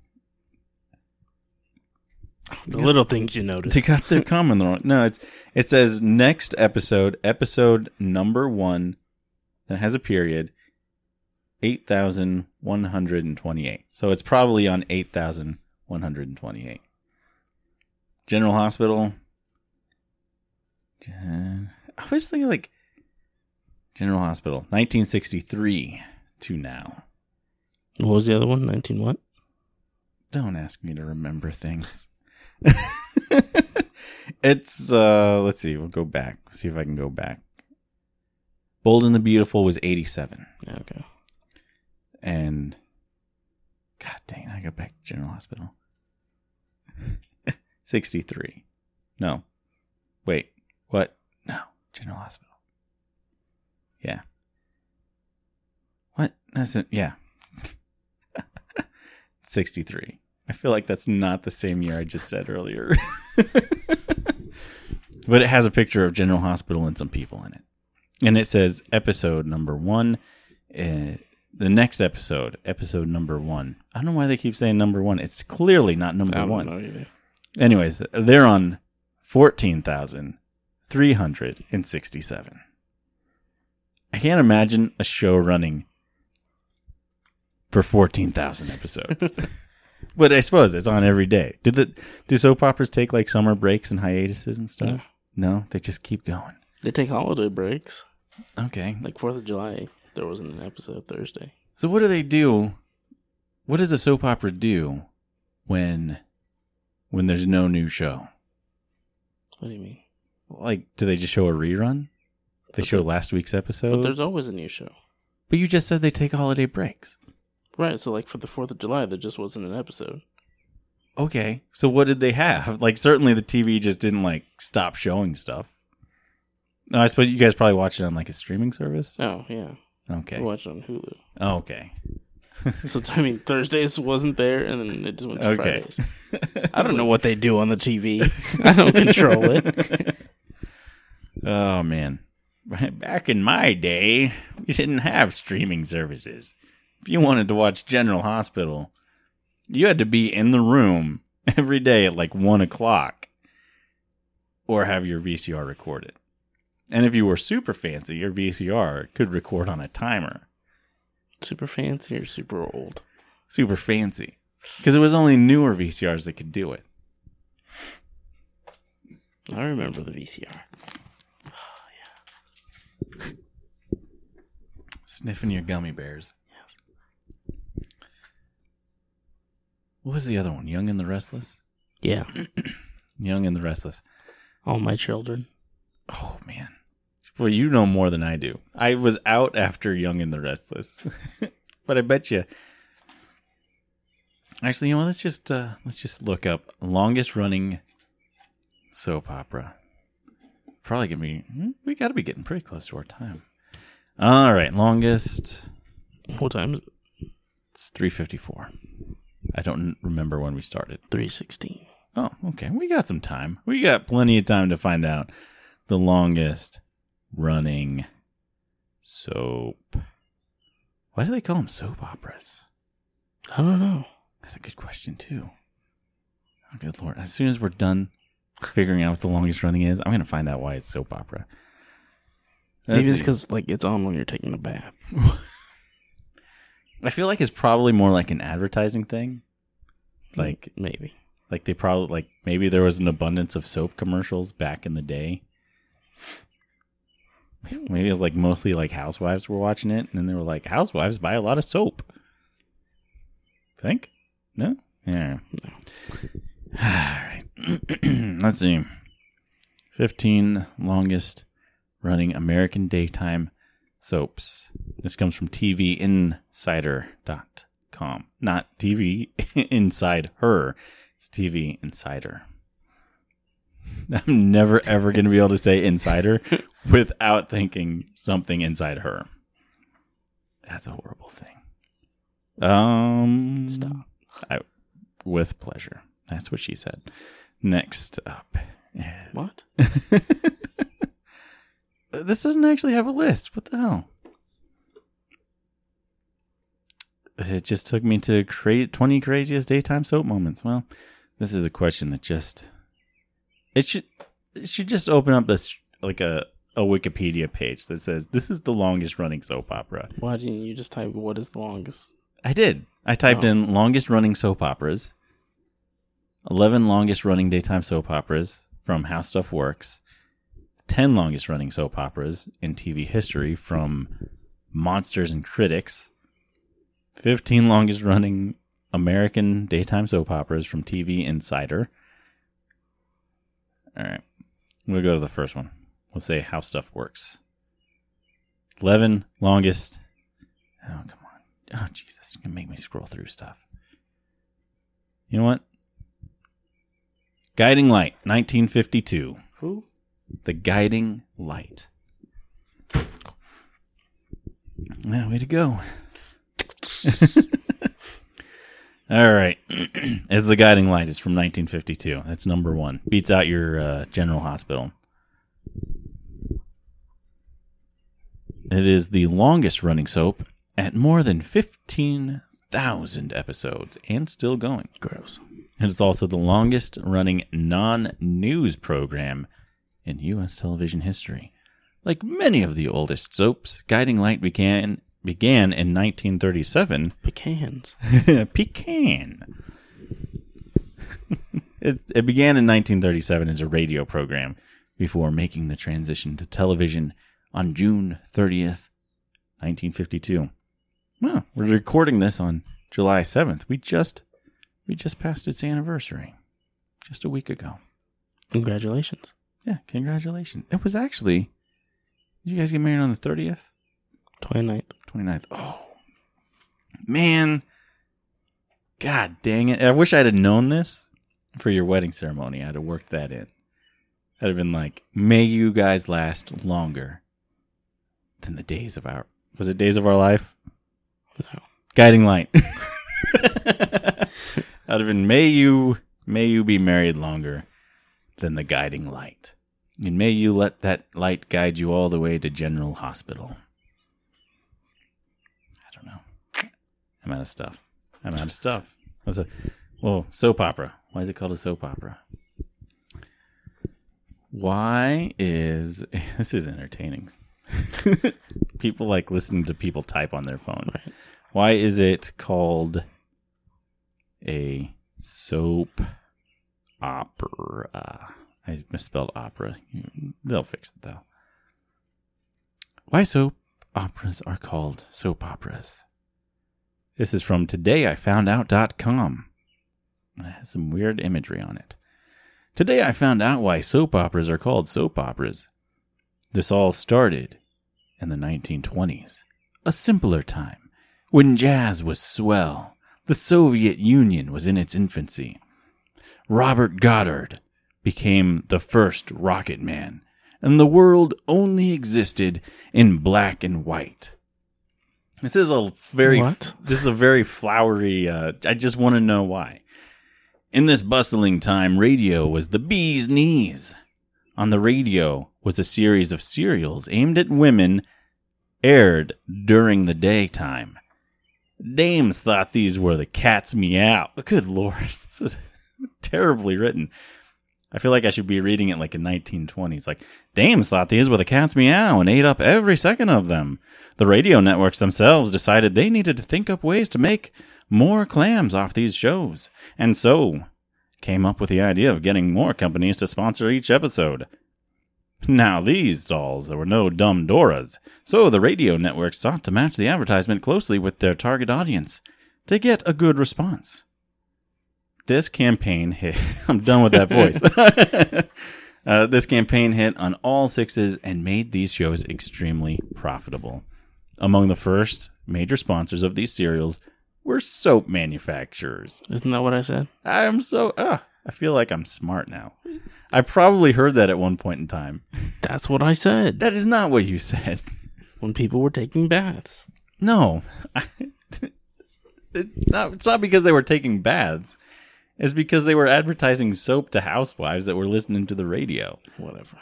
The little things you notice. They got their the wrong. No, it's it says next episode, episode number one. that has a period. Eight thousand one hundred and twenty-eight. So it's probably on eight thousand one hundred and twenty-eight. General Hospital. Gen- I was thinking like General Hospital, nineteen sixty-three to now. What was the other one? 19 what? Don't ask me to remember things. [laughs] it's uh let's see, we'll go back. See if I can go back. Bold and the Beautiful was 87 Yeah, okay. and god dang, I go back to General Hospital. [laughs] 63. No. Wait. What? No. General Hospital. Yeah. What? That's it. Yeah. [laughs] 63. I feel like that's not the same year I just said earlier. [laughs] but it has a picture of General Hospital and some people in it. And it says episode number one. Uh, the next episode, episode number one. I don't know why they keep saying number one. It's clearly not number one. Anyways, they're on 14,367. I can't imagine a show running for 14,000 episodes. [laughs] but I suppose it's on every day. Did the do soap operas take like summer breaks and hiatuses and stuff? No, they just keep going. They take holiday breaks. Okay. Like 4th of July, there wasn't an episode Thursday. So what do they do? What does a soap opera do when when there's no new show? What do you mean? Like do they just show a rerun? They But show last week's episode. But there's always a new show. But you just said they take holiday breaks. Right, so like for the 4th of July, there just wasn't an episode. Okay. So what did they have? [laughs] Like certainly the TV just didn't like stop showing stuff. No, I suppose you guys probably watch it on like a streaming service. Oh, yeah. Okay. I watched it on Hulu. Oh, okay. [laughs] So, I mean, Thursdays wasn't there, and then it just went to Okay. Fridays. [laughs] I don't know what they do on the TV. I don't control it. Oh man. Back in my day, we didn't have streaming services. If you wanted to watch General Hospital, you had to be in the room [laughs] every day at like one o'clock or have your VCR recorded. And if you were super fancy, your VCR could record on a timer. Super fancy or super old? Super fancy. Because it was only newer VCRs that could do it. I remember the VCR. [sighs] Sniffing your gummy bears. What was the other one? Young and the Restless? Yeah. [clears throat] Young and the Restless. All my children. Oh man. Well, you know more than I do. I was out after Young and the Restless, [laughs] but I bet you. Actually, you know, let's just uh, let's just look up longest running soap opera. Probably gonna be. hmm, We got to be getting pretty close to our time. All right, longest. What time is it? It's three fifty four. I don't remember when we started. 316. Oh, okay. We got some time. We got plenty of time to find out the longest running soap. Why do they call them soap operas? I don't know. That's a good question too. Oh, good lord! As soon as we're done figuring out what the longest running is, I'm gonna find out why it's soap opera. Maybe it's because like it's on when you're taking a bath. [laughs] I feel like it's probably more like an advertising thing. Hmm, like maybe. Like they probably like maybe there was an abundance of soap commercials back in the day. Maybe it was like mostly like housewives were watching it, and then they were like, "Housewives buy a lot of soap." Think? No. Yeah. All right. [clears throat] Let's see. Fifteen longest running American daytime soaps. This comes from TVinsider.com, not TV [laughs] Inside Her. It's TV Insider. [laughs] I'm never ever going to be able to say insider [laughs] without thinking something inside her. That's a horrible thing. Um, Stop. I, with pleasure. That's what she said. Next up. What? This doesn't actually have a list. What the hell? It just took me to create 20 craziest daytime soap moments. Well, this is a question that just it should it should just open up this like a a Wikipedia page that says this is the longest running soap opera. Why didn't you just type what is the longest? I did. I typed Oh. in longest running soap operas, 11 longest running daytime soap operas from How Stuff Works, 10 longest running soap operas in TV history from Monsters and Critics, 15 longest running American daytime soap operas from TV Insider. All right. We'll go to the first one. We'll say How Stuff Works. 11 longest. Oh, come on. Oh, Jesus. You're going to make me scroll through stuff. You know what? Guiding Light, 1952. Who? The Guiding Light. Yeah, way to go. [laughs] All right. [clears throat] As the Guiding Light is from 1952. That's number one. Beats out your uh, General Hospital. It is the longest running soap at more than 15,000 episodes and still going. Gross. And it's also the longest running non news program in U.S. television history. Like many of the oldest soaps, Guiding Light began began in 1937. Pecans. [laughs] Pecan. [laughs] it, it began in 1937 as a radio program before making the transition to television on June 30th, 1952. Well, we're recording this on July 7th. We just we just passed its anniversary just a week ago. Congratulations. Yeah, congratulations. It was actually Did you guys get married on the 30th? 29th. 29th. Oh, man. God dang it. I wish I'd have known this for your wedding ceremony. I'd have worked that in. I'd have been like, may you guys last longer than the days of our. Was it days of our life? No. Guiding light. [laughs] I'd have been, may you, may you be married longer than the guiding light. And may you let that light guide you all the way to General Hospital. I don't know. I'm out of stuff. I'm out of stuff. That's a well, soap opera. Why is it called a soap opera? Why is [laughs] this is entertaining? [laughs] people like listening to people type on their phone. Right. Why is it called a soap opera? I misspelled opera. They'll fix it though. Why soap operas are called soap operas. This is from todayifoundout.com. It has some weird imagery on it. Today I found out why soap operas are called soap operas. This all started in the 1920s, a simpler time when jazz was swell. The Soviet Union was in its infancy. Robert Goddard became the first rocket man, and the world only existed in black and white. This is a very What? this is a very flowery uh, I just want to know why. In this bustling time, radio was the bee's knees. On the radio was a series of serials aimed at women aired during the daytime. Dames thought these were the cat's meow. Good lord, [laughs] this is terribly written. I feel like I should be reading it like in 1920s. Like, dames thought these were the cat's meow and ate up every second of them. The radio networks themselves decided they needed to think up ways to make more clams off these shows, and so came up with the idea of getting more companies to sponsor each episode. Now, these dolls were no dumb Doras, so the radio networks sought to match the advertisement closely with their target audience to get a good response. This campaign hit. [laughs] I'm done with that voice. [laughs] uh, this campaign hit on all sixes and made these shows extremely profitable. Among the first major sponsors of these serials were soap manufacturers. Isn't that what I said? I'm so. Uh, I feel like I'm smart now. I probably heard that at one point in time. That's what I said. That is not what you said. When people were taking baths. No. I, [laughs] it, not, it's not because they were taking baths. Is because they were advertising soap to housewives that were listening to the radio. Whatever.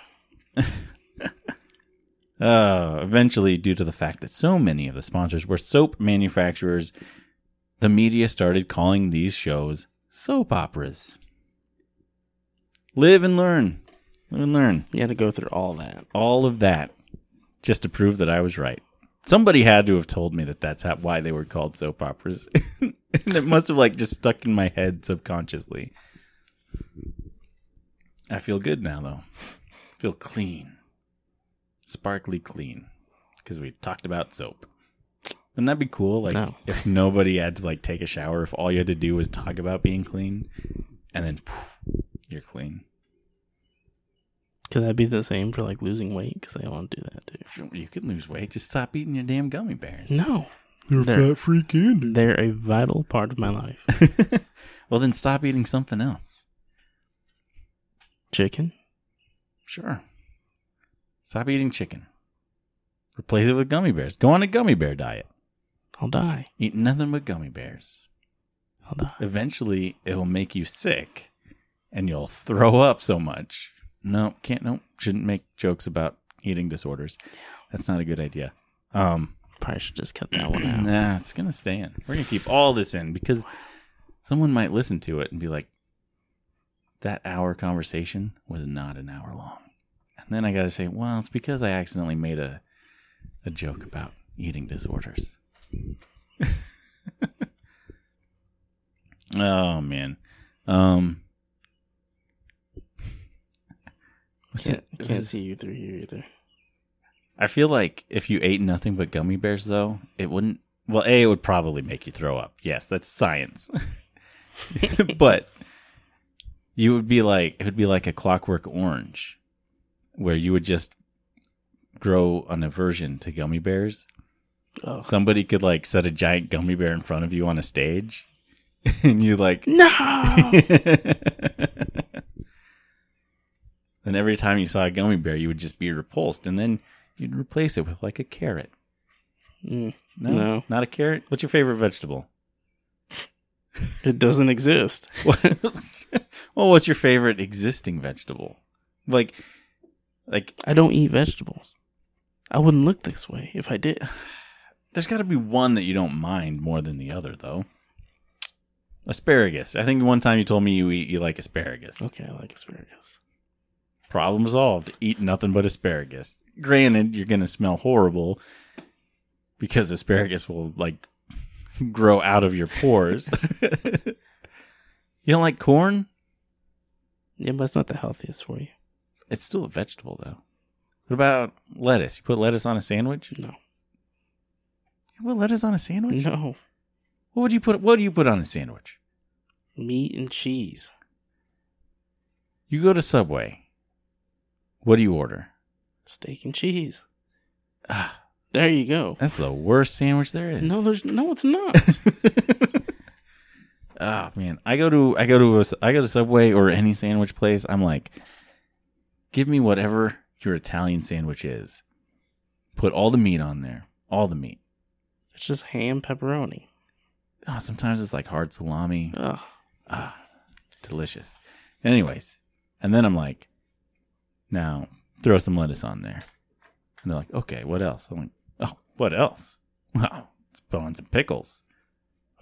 Uh, [laughs] eventually, due to the fact that so many of the sponsors were soap manufacturers, the media started calling these shows soap operas. Live and learn. Live and learn. You had to go through all that. All of that just to prove that I was right. Somebody had to have told me that that's how, why they were called soap operas. [laughs] [laughs] and it must have like just stuck in my head subconsciously. I feel good now though. feel clean. Sparkly clean. Because we talked about soap. Wouldn't that be cool? Like No. if nobody had to like take a shower, if all you had to do was talk about being clean and then poof, you're clean. Could that be the same for like losing weight? Because I want to do that too. You can lose weight. Just stop eating your damn gummy bears. No, They're, They're- fat-free candy. they're a vital part of my life. [laughs] well, then stop eating something else. Chicken. Sure. Stop eating chicken. Replace it with gummy bears. Go on a gummy bear diet. I'll die. Eat nothing but gummy bears. I'll die. Eventually, it will make you sick and you'll throw up so much. No, can't, no, shouldn't make jokes about eating disorders. That's not a good idea. Um, Probably should just cut that one out. [clears throat] Nah, it's gonna stay in. We're gonna keep all this in because someone might listen to it and be like, "That hour conversation was not an hour long." And then I gotta say, "Well, it's because I accidentally made a a joke about eating disorders." [laughs] oh man, um, [laughs] what's Can't, it- can't see you through here either. I feel like if you ate nothing but gummy bears, though, it wouldn't. Well, a it would probably make you throw up. Yes, that's science. [laughs] but you would be like it would be like a clockwork orange, where you would just grow an aversion to gummy bears. Oh. Somebody could like set a giant gummy bear in front of you on a stage, [laughs] and you like No. [laughs] then every time you saw a gummy bear, you would just be repulsed, and then you'd replace it with like a carrot. Mm, No, No. not a carrot. What's your favorite vegetable? it doesn't exist. [laughs] well, what's your favorite existing vegetable? Like, like I don't eat vegetables. I wouldn't look this way if I did. [sighs] there's got to be one that you don't mind more than the other, though. Asparagus. I think one time you told me you eat you like asparagus. Okay, I like asparagus. Problem solved. Eat nothing but asparagus. Granted, you're gonna smell horrible because asparagus will like grow out of your pores. [laughs] you don't like corn? Yeah, but it's not the healthiest for you. It's still a vegetable, though. What about lettuce? You put lettuce on a sandwich? No. You put lettuce on a sandwich? No. What would you put? What do you put on a sandwich? Meat and cheese. You go to Subway. What do you order? Steak and cheese. Ah, There you go. that's the worst sandwich there is. No, there's no, it's not. oh [laughs] man, I go to I go to a, I go to Subway or any sandwich place. I'm like, give me whatever your Italian sandwich is. Put all the meat on there, all the meat. it's just ham pepperoni. Oh, sometimes it's like hard salami. Ugh. Ah, delicious. Anyways, and then I'm like, now throw some lettuce on there. And they're like, okay, what else? I'm like, oh, what else? [laughs] Wow, put on some pickles.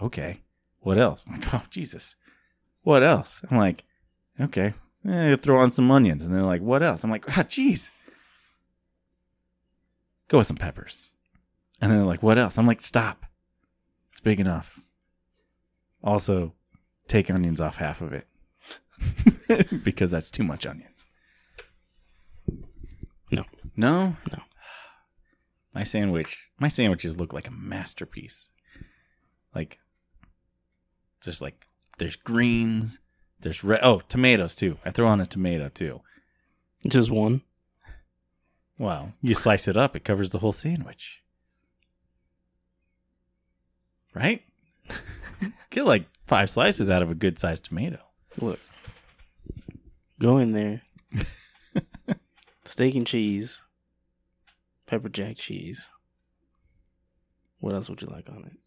Okay, what else? I'm like, [laughs] oh, Jesus. What else? I'm like, okay, eh, throw on some onions. And they're like, what else? I'm like, ah, jeez. Go with some peppers. And then they're like, what else? I'm like, stop. It's big enough. Also, take onions off half of it [laughs] because that's too much onions. No. No? My sandwich, my sandwiches look like a masterpiece. Like there's like there's greens, there's red oh, tomatoes too. I throw on a tomato too. Just one. Well, you slice it up, it covers the whole sandwich. Right? [laughs] Get like five slices out of a good sized tomato. Look. Go in there. [laughs] Steak and cheese. Pepper jack cheese. What else would you like on it?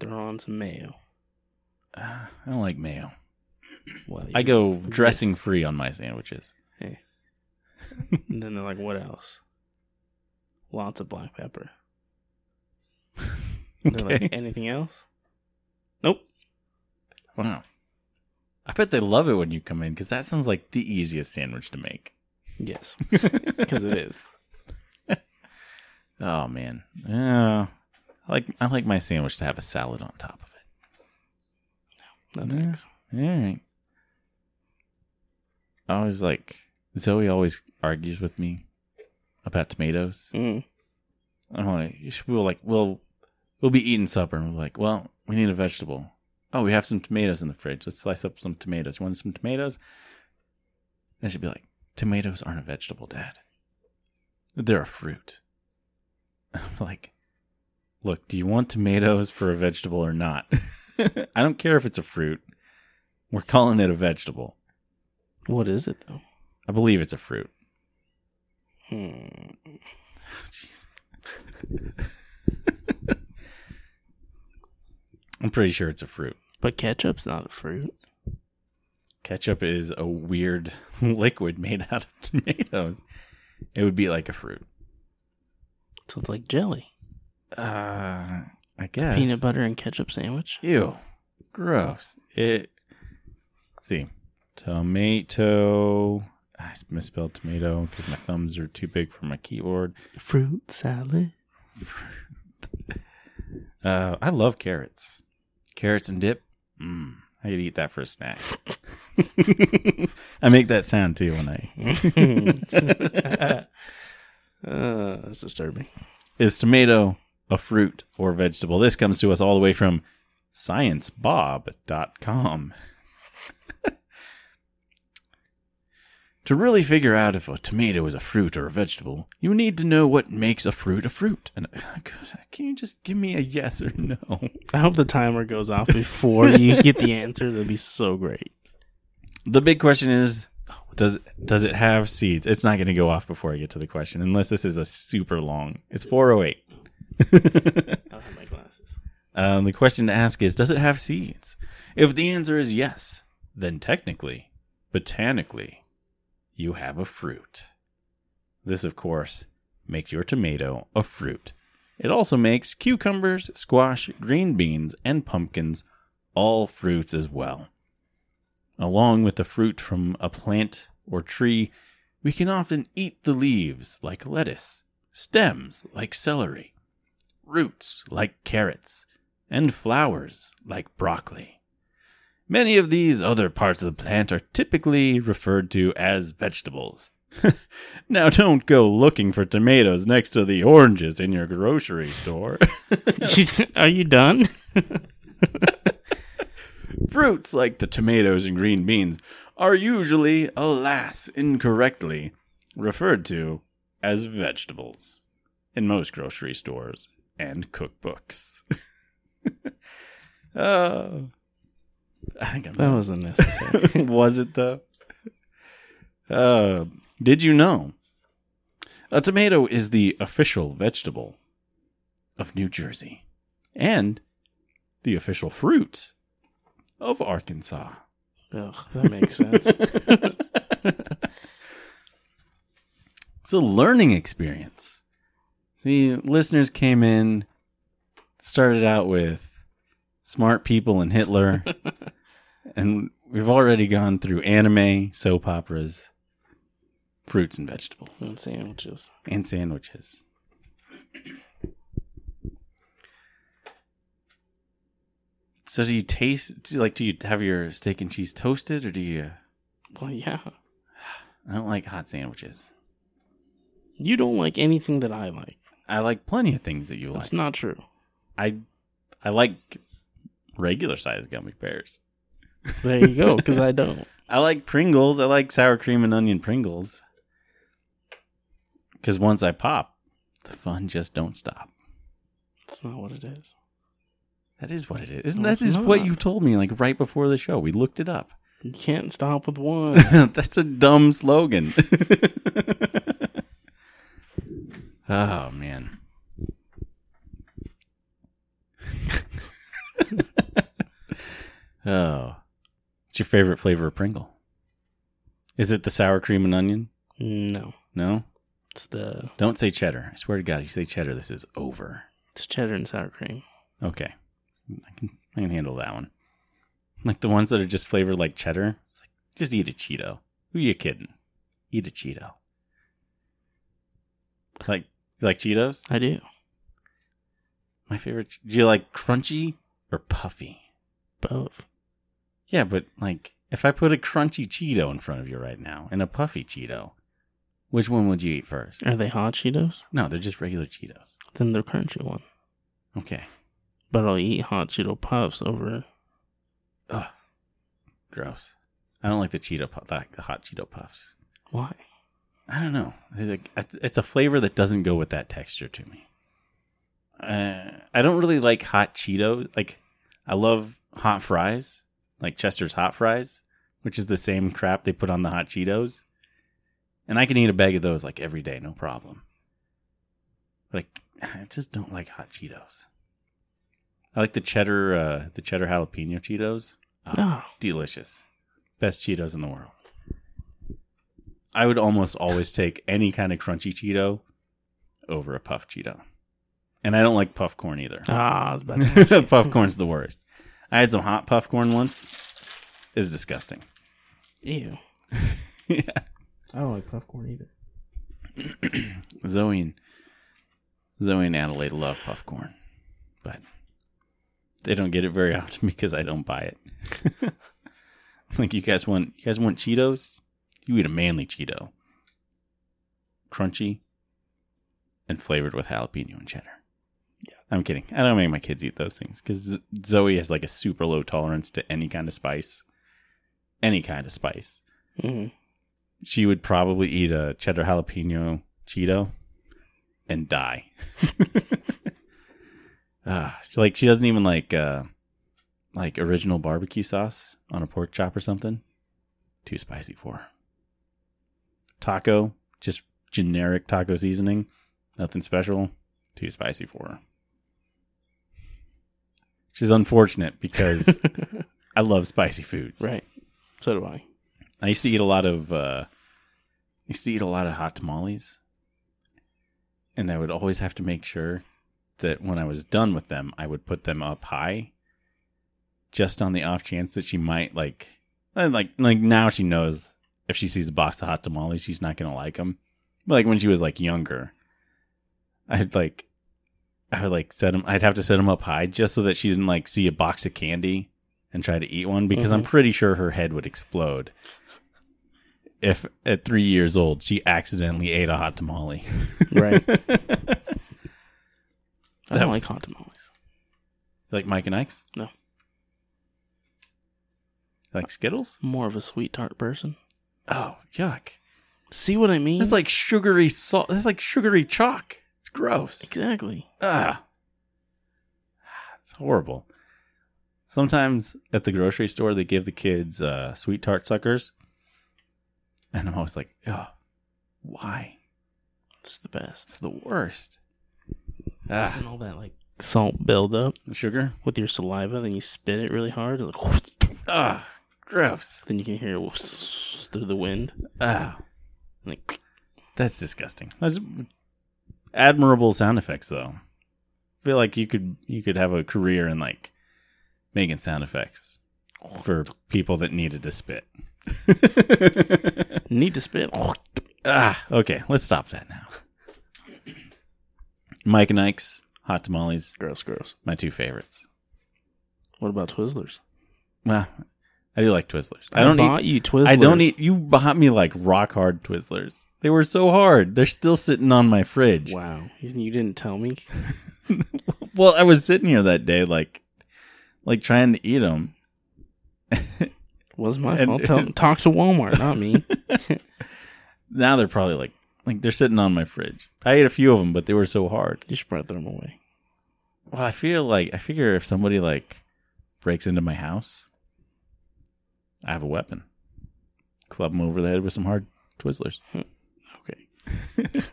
Throw on some mayo. Uh, I don't like mayo. Well, I go dressing free on my sandwiches. Hey. And then they're like, what else? Lots of black pepper. [laughs] Okay. like, anything else? Nope. Wow. I bet they love it when you come in because that sounds like the easiest sandwich to make. Yes, [laughs] because it is. Oh man, yeah. I like I like my sandwich to have a salad on top of it. No thanks. All right. I always like Zoe always argues with me about tomatoes. Mm. I'm like, we'll like we'll we'll be eating supper and we're like, well, we need a vegetable. Oh, we have some tomatoes in the fridge. Let's slice up some tomatoes. You want some tomatoes? And she'd be like, tomatoes aren't a vegetable, Dad. They're a fruit. I'm [laughs] like, look, do you want tomatoes for a vegetable or not? [laughs] I don't care if it's a fruit. We're calling it a vegetable. What is it though? I believe it's a fruit. Hmm. Jeez. [laughs] I'm pretty sure it's a fruit. But ketchup's not a fruit. Ketchup is a weird [laughs] liquid made out of [laughs] tomatoes. It would be like a fruit. So it's like jelly. Uh, I guess. Peanut butter and ketchup sandwich. Ew. Gross. It. let's see. Tomato. I misspelled tomato because my thumbs are too big for my keyboard. Fruit salad. [laughs] Uh, I love carrots. Carrots and dip. Mm, I could eat that for a snack. I make that sound too when I. uh, that's disturbing. Is tomato a fruit or vegetable? This comes to us all the way from sciencebob.com. to really figure out if a tomato is a fruit or a vegetable, you need to know what makes a fruit a fruit. And [laughs] can you just give me a yes or no? I hope the timer goes off before you [laughs] get the answer. That'd be so great. The big question is does does it have seeds? It's not going to go off before I get to the question unless this is a super long. It's 408. I don't have my glasses. Um, the question to ask is Does it have seeds? If the answer is yes, then technically, botanically, you have a fruit. This, of course, makes your tomato a fruit. It also makes cucumbers, squash, green beans, and pumpkins all fruits as well. Along with the fruit from a plant or tree, we can often eat the leaves like lettuce, stems like celery, roots like carrots, and flowers like broccoli. Many of these other parts of the plant are typically referred to as vegetables. [laughs] now don't go looking for tomatoes next to the oranges in your grocery store. [laughs] Are you done? [laughs] Fruits like the tomatoes and green beans are usually, alas, incorrectly referred to as vegetables in most grocery stores and cookbooks. uh, I think I'm That was unnecessary. [laughs] was it though? Uh, did you know a tomato is the official vegetable of New Jersey and the official fruit of Arkansas? Ugh, that makes sense. [laughs] It's a learning experience. The listeners came in, started out with smart people and Hitler, [laughs] and we've already gone through anime, soap operas, fruits and vegetables, and sandwiches. and sandwiches. So do you taste do you, like do you have your steak and cheese toasted or do you Well, yeah. I don't like hot sandwiches. You don't like anything that I like. I like plenty of things that you like. That's not true. I I like regular sized gummy bears. There you go, because I [laughs] don't. I like Pringles. I like sour cream and onion Pringles. Because once I pop, the fun just don't stop. That's not what it is. That is what it is. Isn't No, that is what you told me like right before the show? We looked it up. You can't stop with one. [laughs] That's a dumb slogan. [laughs] oh man. Oh. What's your favorite flavor of Pringle? Is it the sour cream and onion? No, No? it's the Don't say cheddar. I swear to God, if you say cheddar, this is over. it's cheddar and sour cream. Okay. I can, I can handle that one. Like the ones that are just flavored like cheddar. It's like, just eat a Cheeto. Who are you kidding? Eat a Cheeto. Like, you like Cheetos? I do My favorite. Do you like crunchy or puffy? both. Yeah, but like, if I put a crunchy Cheeto in front of you right now and a puffy Cheeto, which one would you eat first? Are they hot Cheetos? No, they're just regular Cheetos. Then the crunchy one. Okay. But I'll eat hot Cheeto puffs over. Ugh. Gross. I don't like the Cheeto puff, like the hot Cheeto puffs. Why? I don't know. It's, it's a flavor that doesn't go with that texture to me. Uh, I don't really like hot Cheetos. Like, I love hot fries, like Chester's hot fries, which is the same crap they put on the hot Cheetos. And I can eat a bag of those like every day, no problem. But I, [sighs] I just don't like hot Cheetos. I like the cheddar, uh, the cheddar jalapeno Cheetos. Oh, No. delicious. Best Cheetos in the world. I would almost always take any kind of crunchy Cheeto over a puff Cheeto. And I don't like puff corn either. Ah, I was about to [laughs] ask. puff corn's the worst. I had some hot puff corn once. It's disgusting. Ew. [laughs] yeah. I don't like popcorn either. [clears throat] Zoe and Zoe and Adelaide love puff corn, but they don't get it very often [laughs] because I don't buy it. [laughs] like you guys want you guys want Cheetos? You eat a manly Cheeto. Crunchy and flavored with jalapeno and cheddar. I'm kidding. I don't make my kids eat those things because Zoe has like a super low tolerance to any kind of spice. Any kind of spice hmm she would probably eat a cheddar jalapeno Cheeto and die. [laughs] Ah, she- like she doesn't even like uh like original barbecue sauce on a pork chop or something. Too spicy for her. Taco, just generic taco seasoning, nothing special. Too spicy for her. She's unfortunate because [laughs] I love spicy foods. right. So do I. I used to eat a lot of uh I used to eat a lot of hot tamales. And I would always have to make sure that when I was done with them, I would put them up high just on the off chance that she might like like like now she knows if she sees a box of hot tamales, she's not going to like them. But like when she was like younger, I'd like I would like set them I'd have to set them up high just so that she didn't like see a box of candy and try to eat one because I'm Mhm. pretty sure her head would explode if at three years old she accidentally ate a hot tamale. [laughs] Right. [laughs] I don't like hot tamales. like Mike and Ike's? No. Like Skittles? More of a sweet tart person. Oh, yuck. See what I mean? It's like sugary salt. It's like sugary chalk. Gross. exactly. Ah. It's horrible. Sometimes at the grocery store, they give the kids uh, sweet tart suckers. And I'm always like, oh, why? It's the best. It's the worst. Ah, Doesn't all that like salt buildup? sugar? with your saliva, then you spit it really hard, and like, Ah, gross. then you can hear it through the wind. Ah, Like, that's disgusting. That's admirable sound effects, though. I feel like you could you could have a career in like making sound effects for people that needed to spit. [laughs] need to spit. ah, okay, let's stop that now. Mike and Ike's hot tamales, Gross, gross. my two favorites. What about Twizzlers? Well, I do like Twizzlers. I don't bought eat. you Twizzlers. I don't eat. You bought me like rock hard Twizzlers. They were so hard. They're still sitting on my fridge. Wow, you didn't tell me. [laughs] Well, I was sitting here that day, like, like trying to eat them. Was my [laughs] And fault. Tell, talk to Walmart, not me. [laughs] Now they're probably like, like they're sitting on my fridge. I ate a few of them, but they were so hard. you should probably throw them away. Well, I feel like I figure if somebody like breaks into my house, I have a weapon. Club them over the head with some hard Twizzlers. Hmm. [laughs]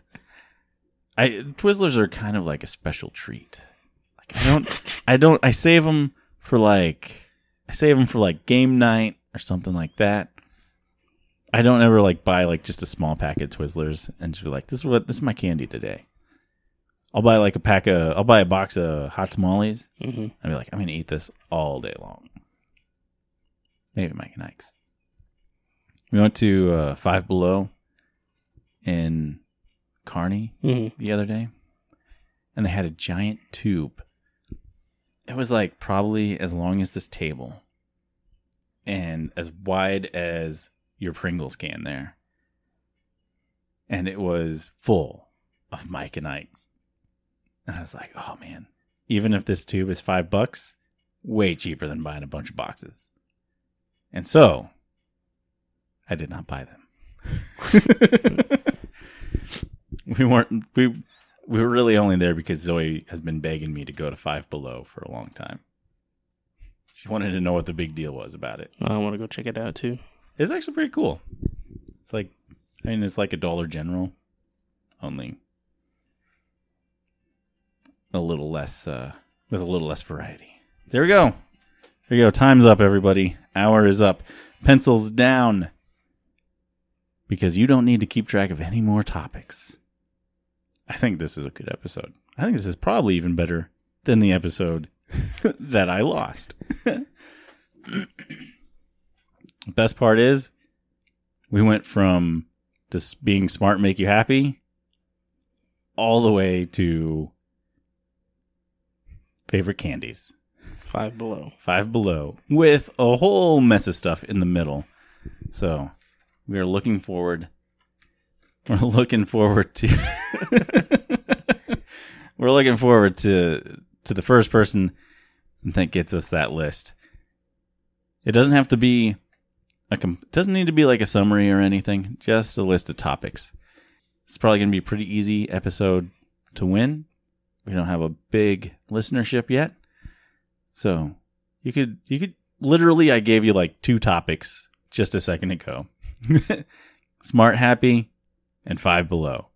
I Twizzlers are kind of like a special treat. Like I don't, I don't, I save them for like I save them for like game night or something like that. I don't ever like buy like just a small packet of Twizzlers and just be like, this is what this is my candy today. I'll buy like a pack of I'll buy a box of hot tamales. Mm-hmm. I'll be like, I'm gonna eat this all day long. Maybe Mike and Ike's. We went to uh, Five Below in Kearney Mm-hmm. the other day, and they had a giant tube. It was like probably as long as this table and as wide as your Pringles can there. And it was full of Mike and Ike's. And I was like, oh man, even if this tube is five bucks, way cheaper than buying a bunch of boxes. And so I did not buy them. [laughs] [laughs] we weren't we we were really only there because Zoe has been begging me to go to Five Below for a long time. She wanted to know what the big deal was about it. I want to go check it out too. It's actually pretty cool. It's like I mean it's like a Dollar General, only a little less uh with a little less variety. There we go. There you go. Time's up, everybody. Hour is up. Pencils down. Because you don't need to keep track of any more topics. I think this is a good episode. I think this is probably even better than the episode [laughs] that I lost. [laughs] Best part is we went from just being smart make you happy all the way to favorite candies. Five below. Five below with a whole mess of stuff in the middle. So we are looking forward. We're looking forward to. [laughs] we're looking forward to to the first person that gets us that list. It doesn't have to be a. Com- doesn't need to be like a summary or anything. Just a list of topics. It's probably going to be a pretty easy episode to win. We don't have a big listenership yet. So you could you could literally I gave you like two topics just a second ago. [laughs] Smart happy and five below.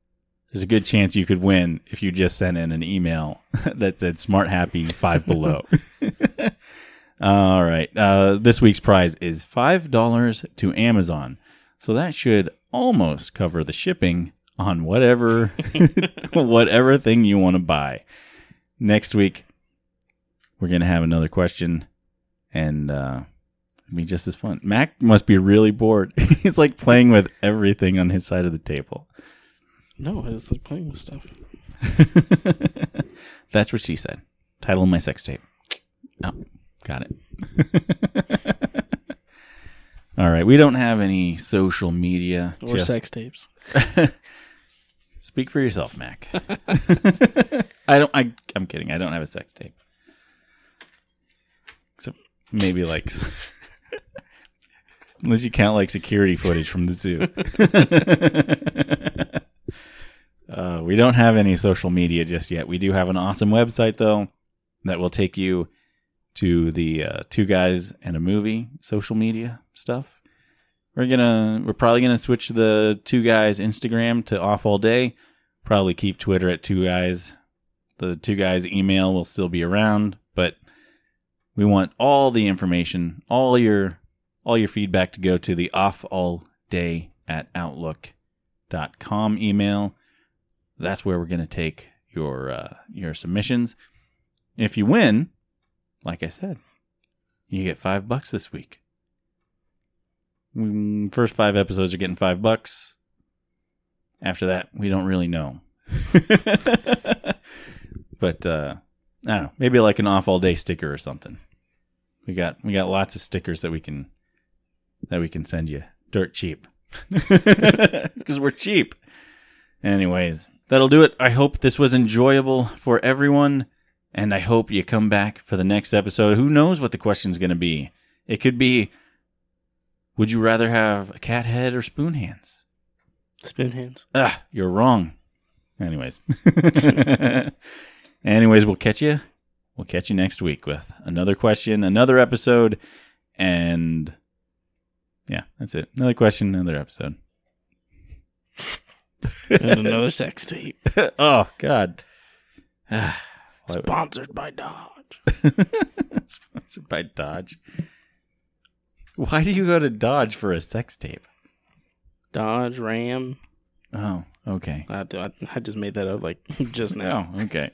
There's a good chance you could win if you just sent in an email [laughs] that said smart happy five below. [laughs] All right. Uh, this week's prize is five dollars to Amazon. So that should almost cover the shipping on whatever [laughs] whatever thing you want to buy. Next week we're gonna have another question, and uh, be just as fun. Mac must be really bored. [laughs] He's like playing with everything on his side of the table. No, it's like playing with stuff. [laughs] That's what she said. Title of my sex tape. Oh, got it. [laughs] All right, we don't have any social media. Or just- sex tapes. Speak for yourself, Mac. I don't. I. I'm kidding. I don't have a sex tape. Except maybe like, unless you count like security footage from the zoo. [laughs] [laughs] uh, we don't have any social media just yet. We do have an awesome website though that will take you to the uh, two guys and a movie social media stuff. We're gonna we're probably gonna switch the two guys Instagram to off all day. Probably keep Twitter at two guys. The two guys email will still be around, but we want all the information, all your all your feedback to go to the off all day at outlook.com email. That's where we're gonna take your uh, your submissions. If you win, like I said, you get five bucks this week. Mm, First five episodes are getting five bucks. After that, we don't really know. [laughs] but uh, I don't know. Maybe like an off all day sticker or something. We got we got lots of stickers that we can that we can send you dirt cheap [laughs] [laughs] because we're cheap. Anyways, that'll do it. I hope this was enjoyable for everyone, and I hope you come back for the next episode. Who knows what the question's going to be? It could be Would you rather have a cat head or spoon hands? Spoon hands. Ah, you're wrong. Anyways. [laughs] Anyways, we'll catch you. We'll catch you next week with another question, another episode, and yeah, that's it. Another question, another episode. And [laughs] another sex tape. oh God. [sighs] Sponsored by Dodge. [laughs] Sponsored by Dodge. Why do you go to Dodge for a sex tape? Dodge, Ram. Oh, okay. I, I, I just made that up like [laughs] just now. Oh, okay.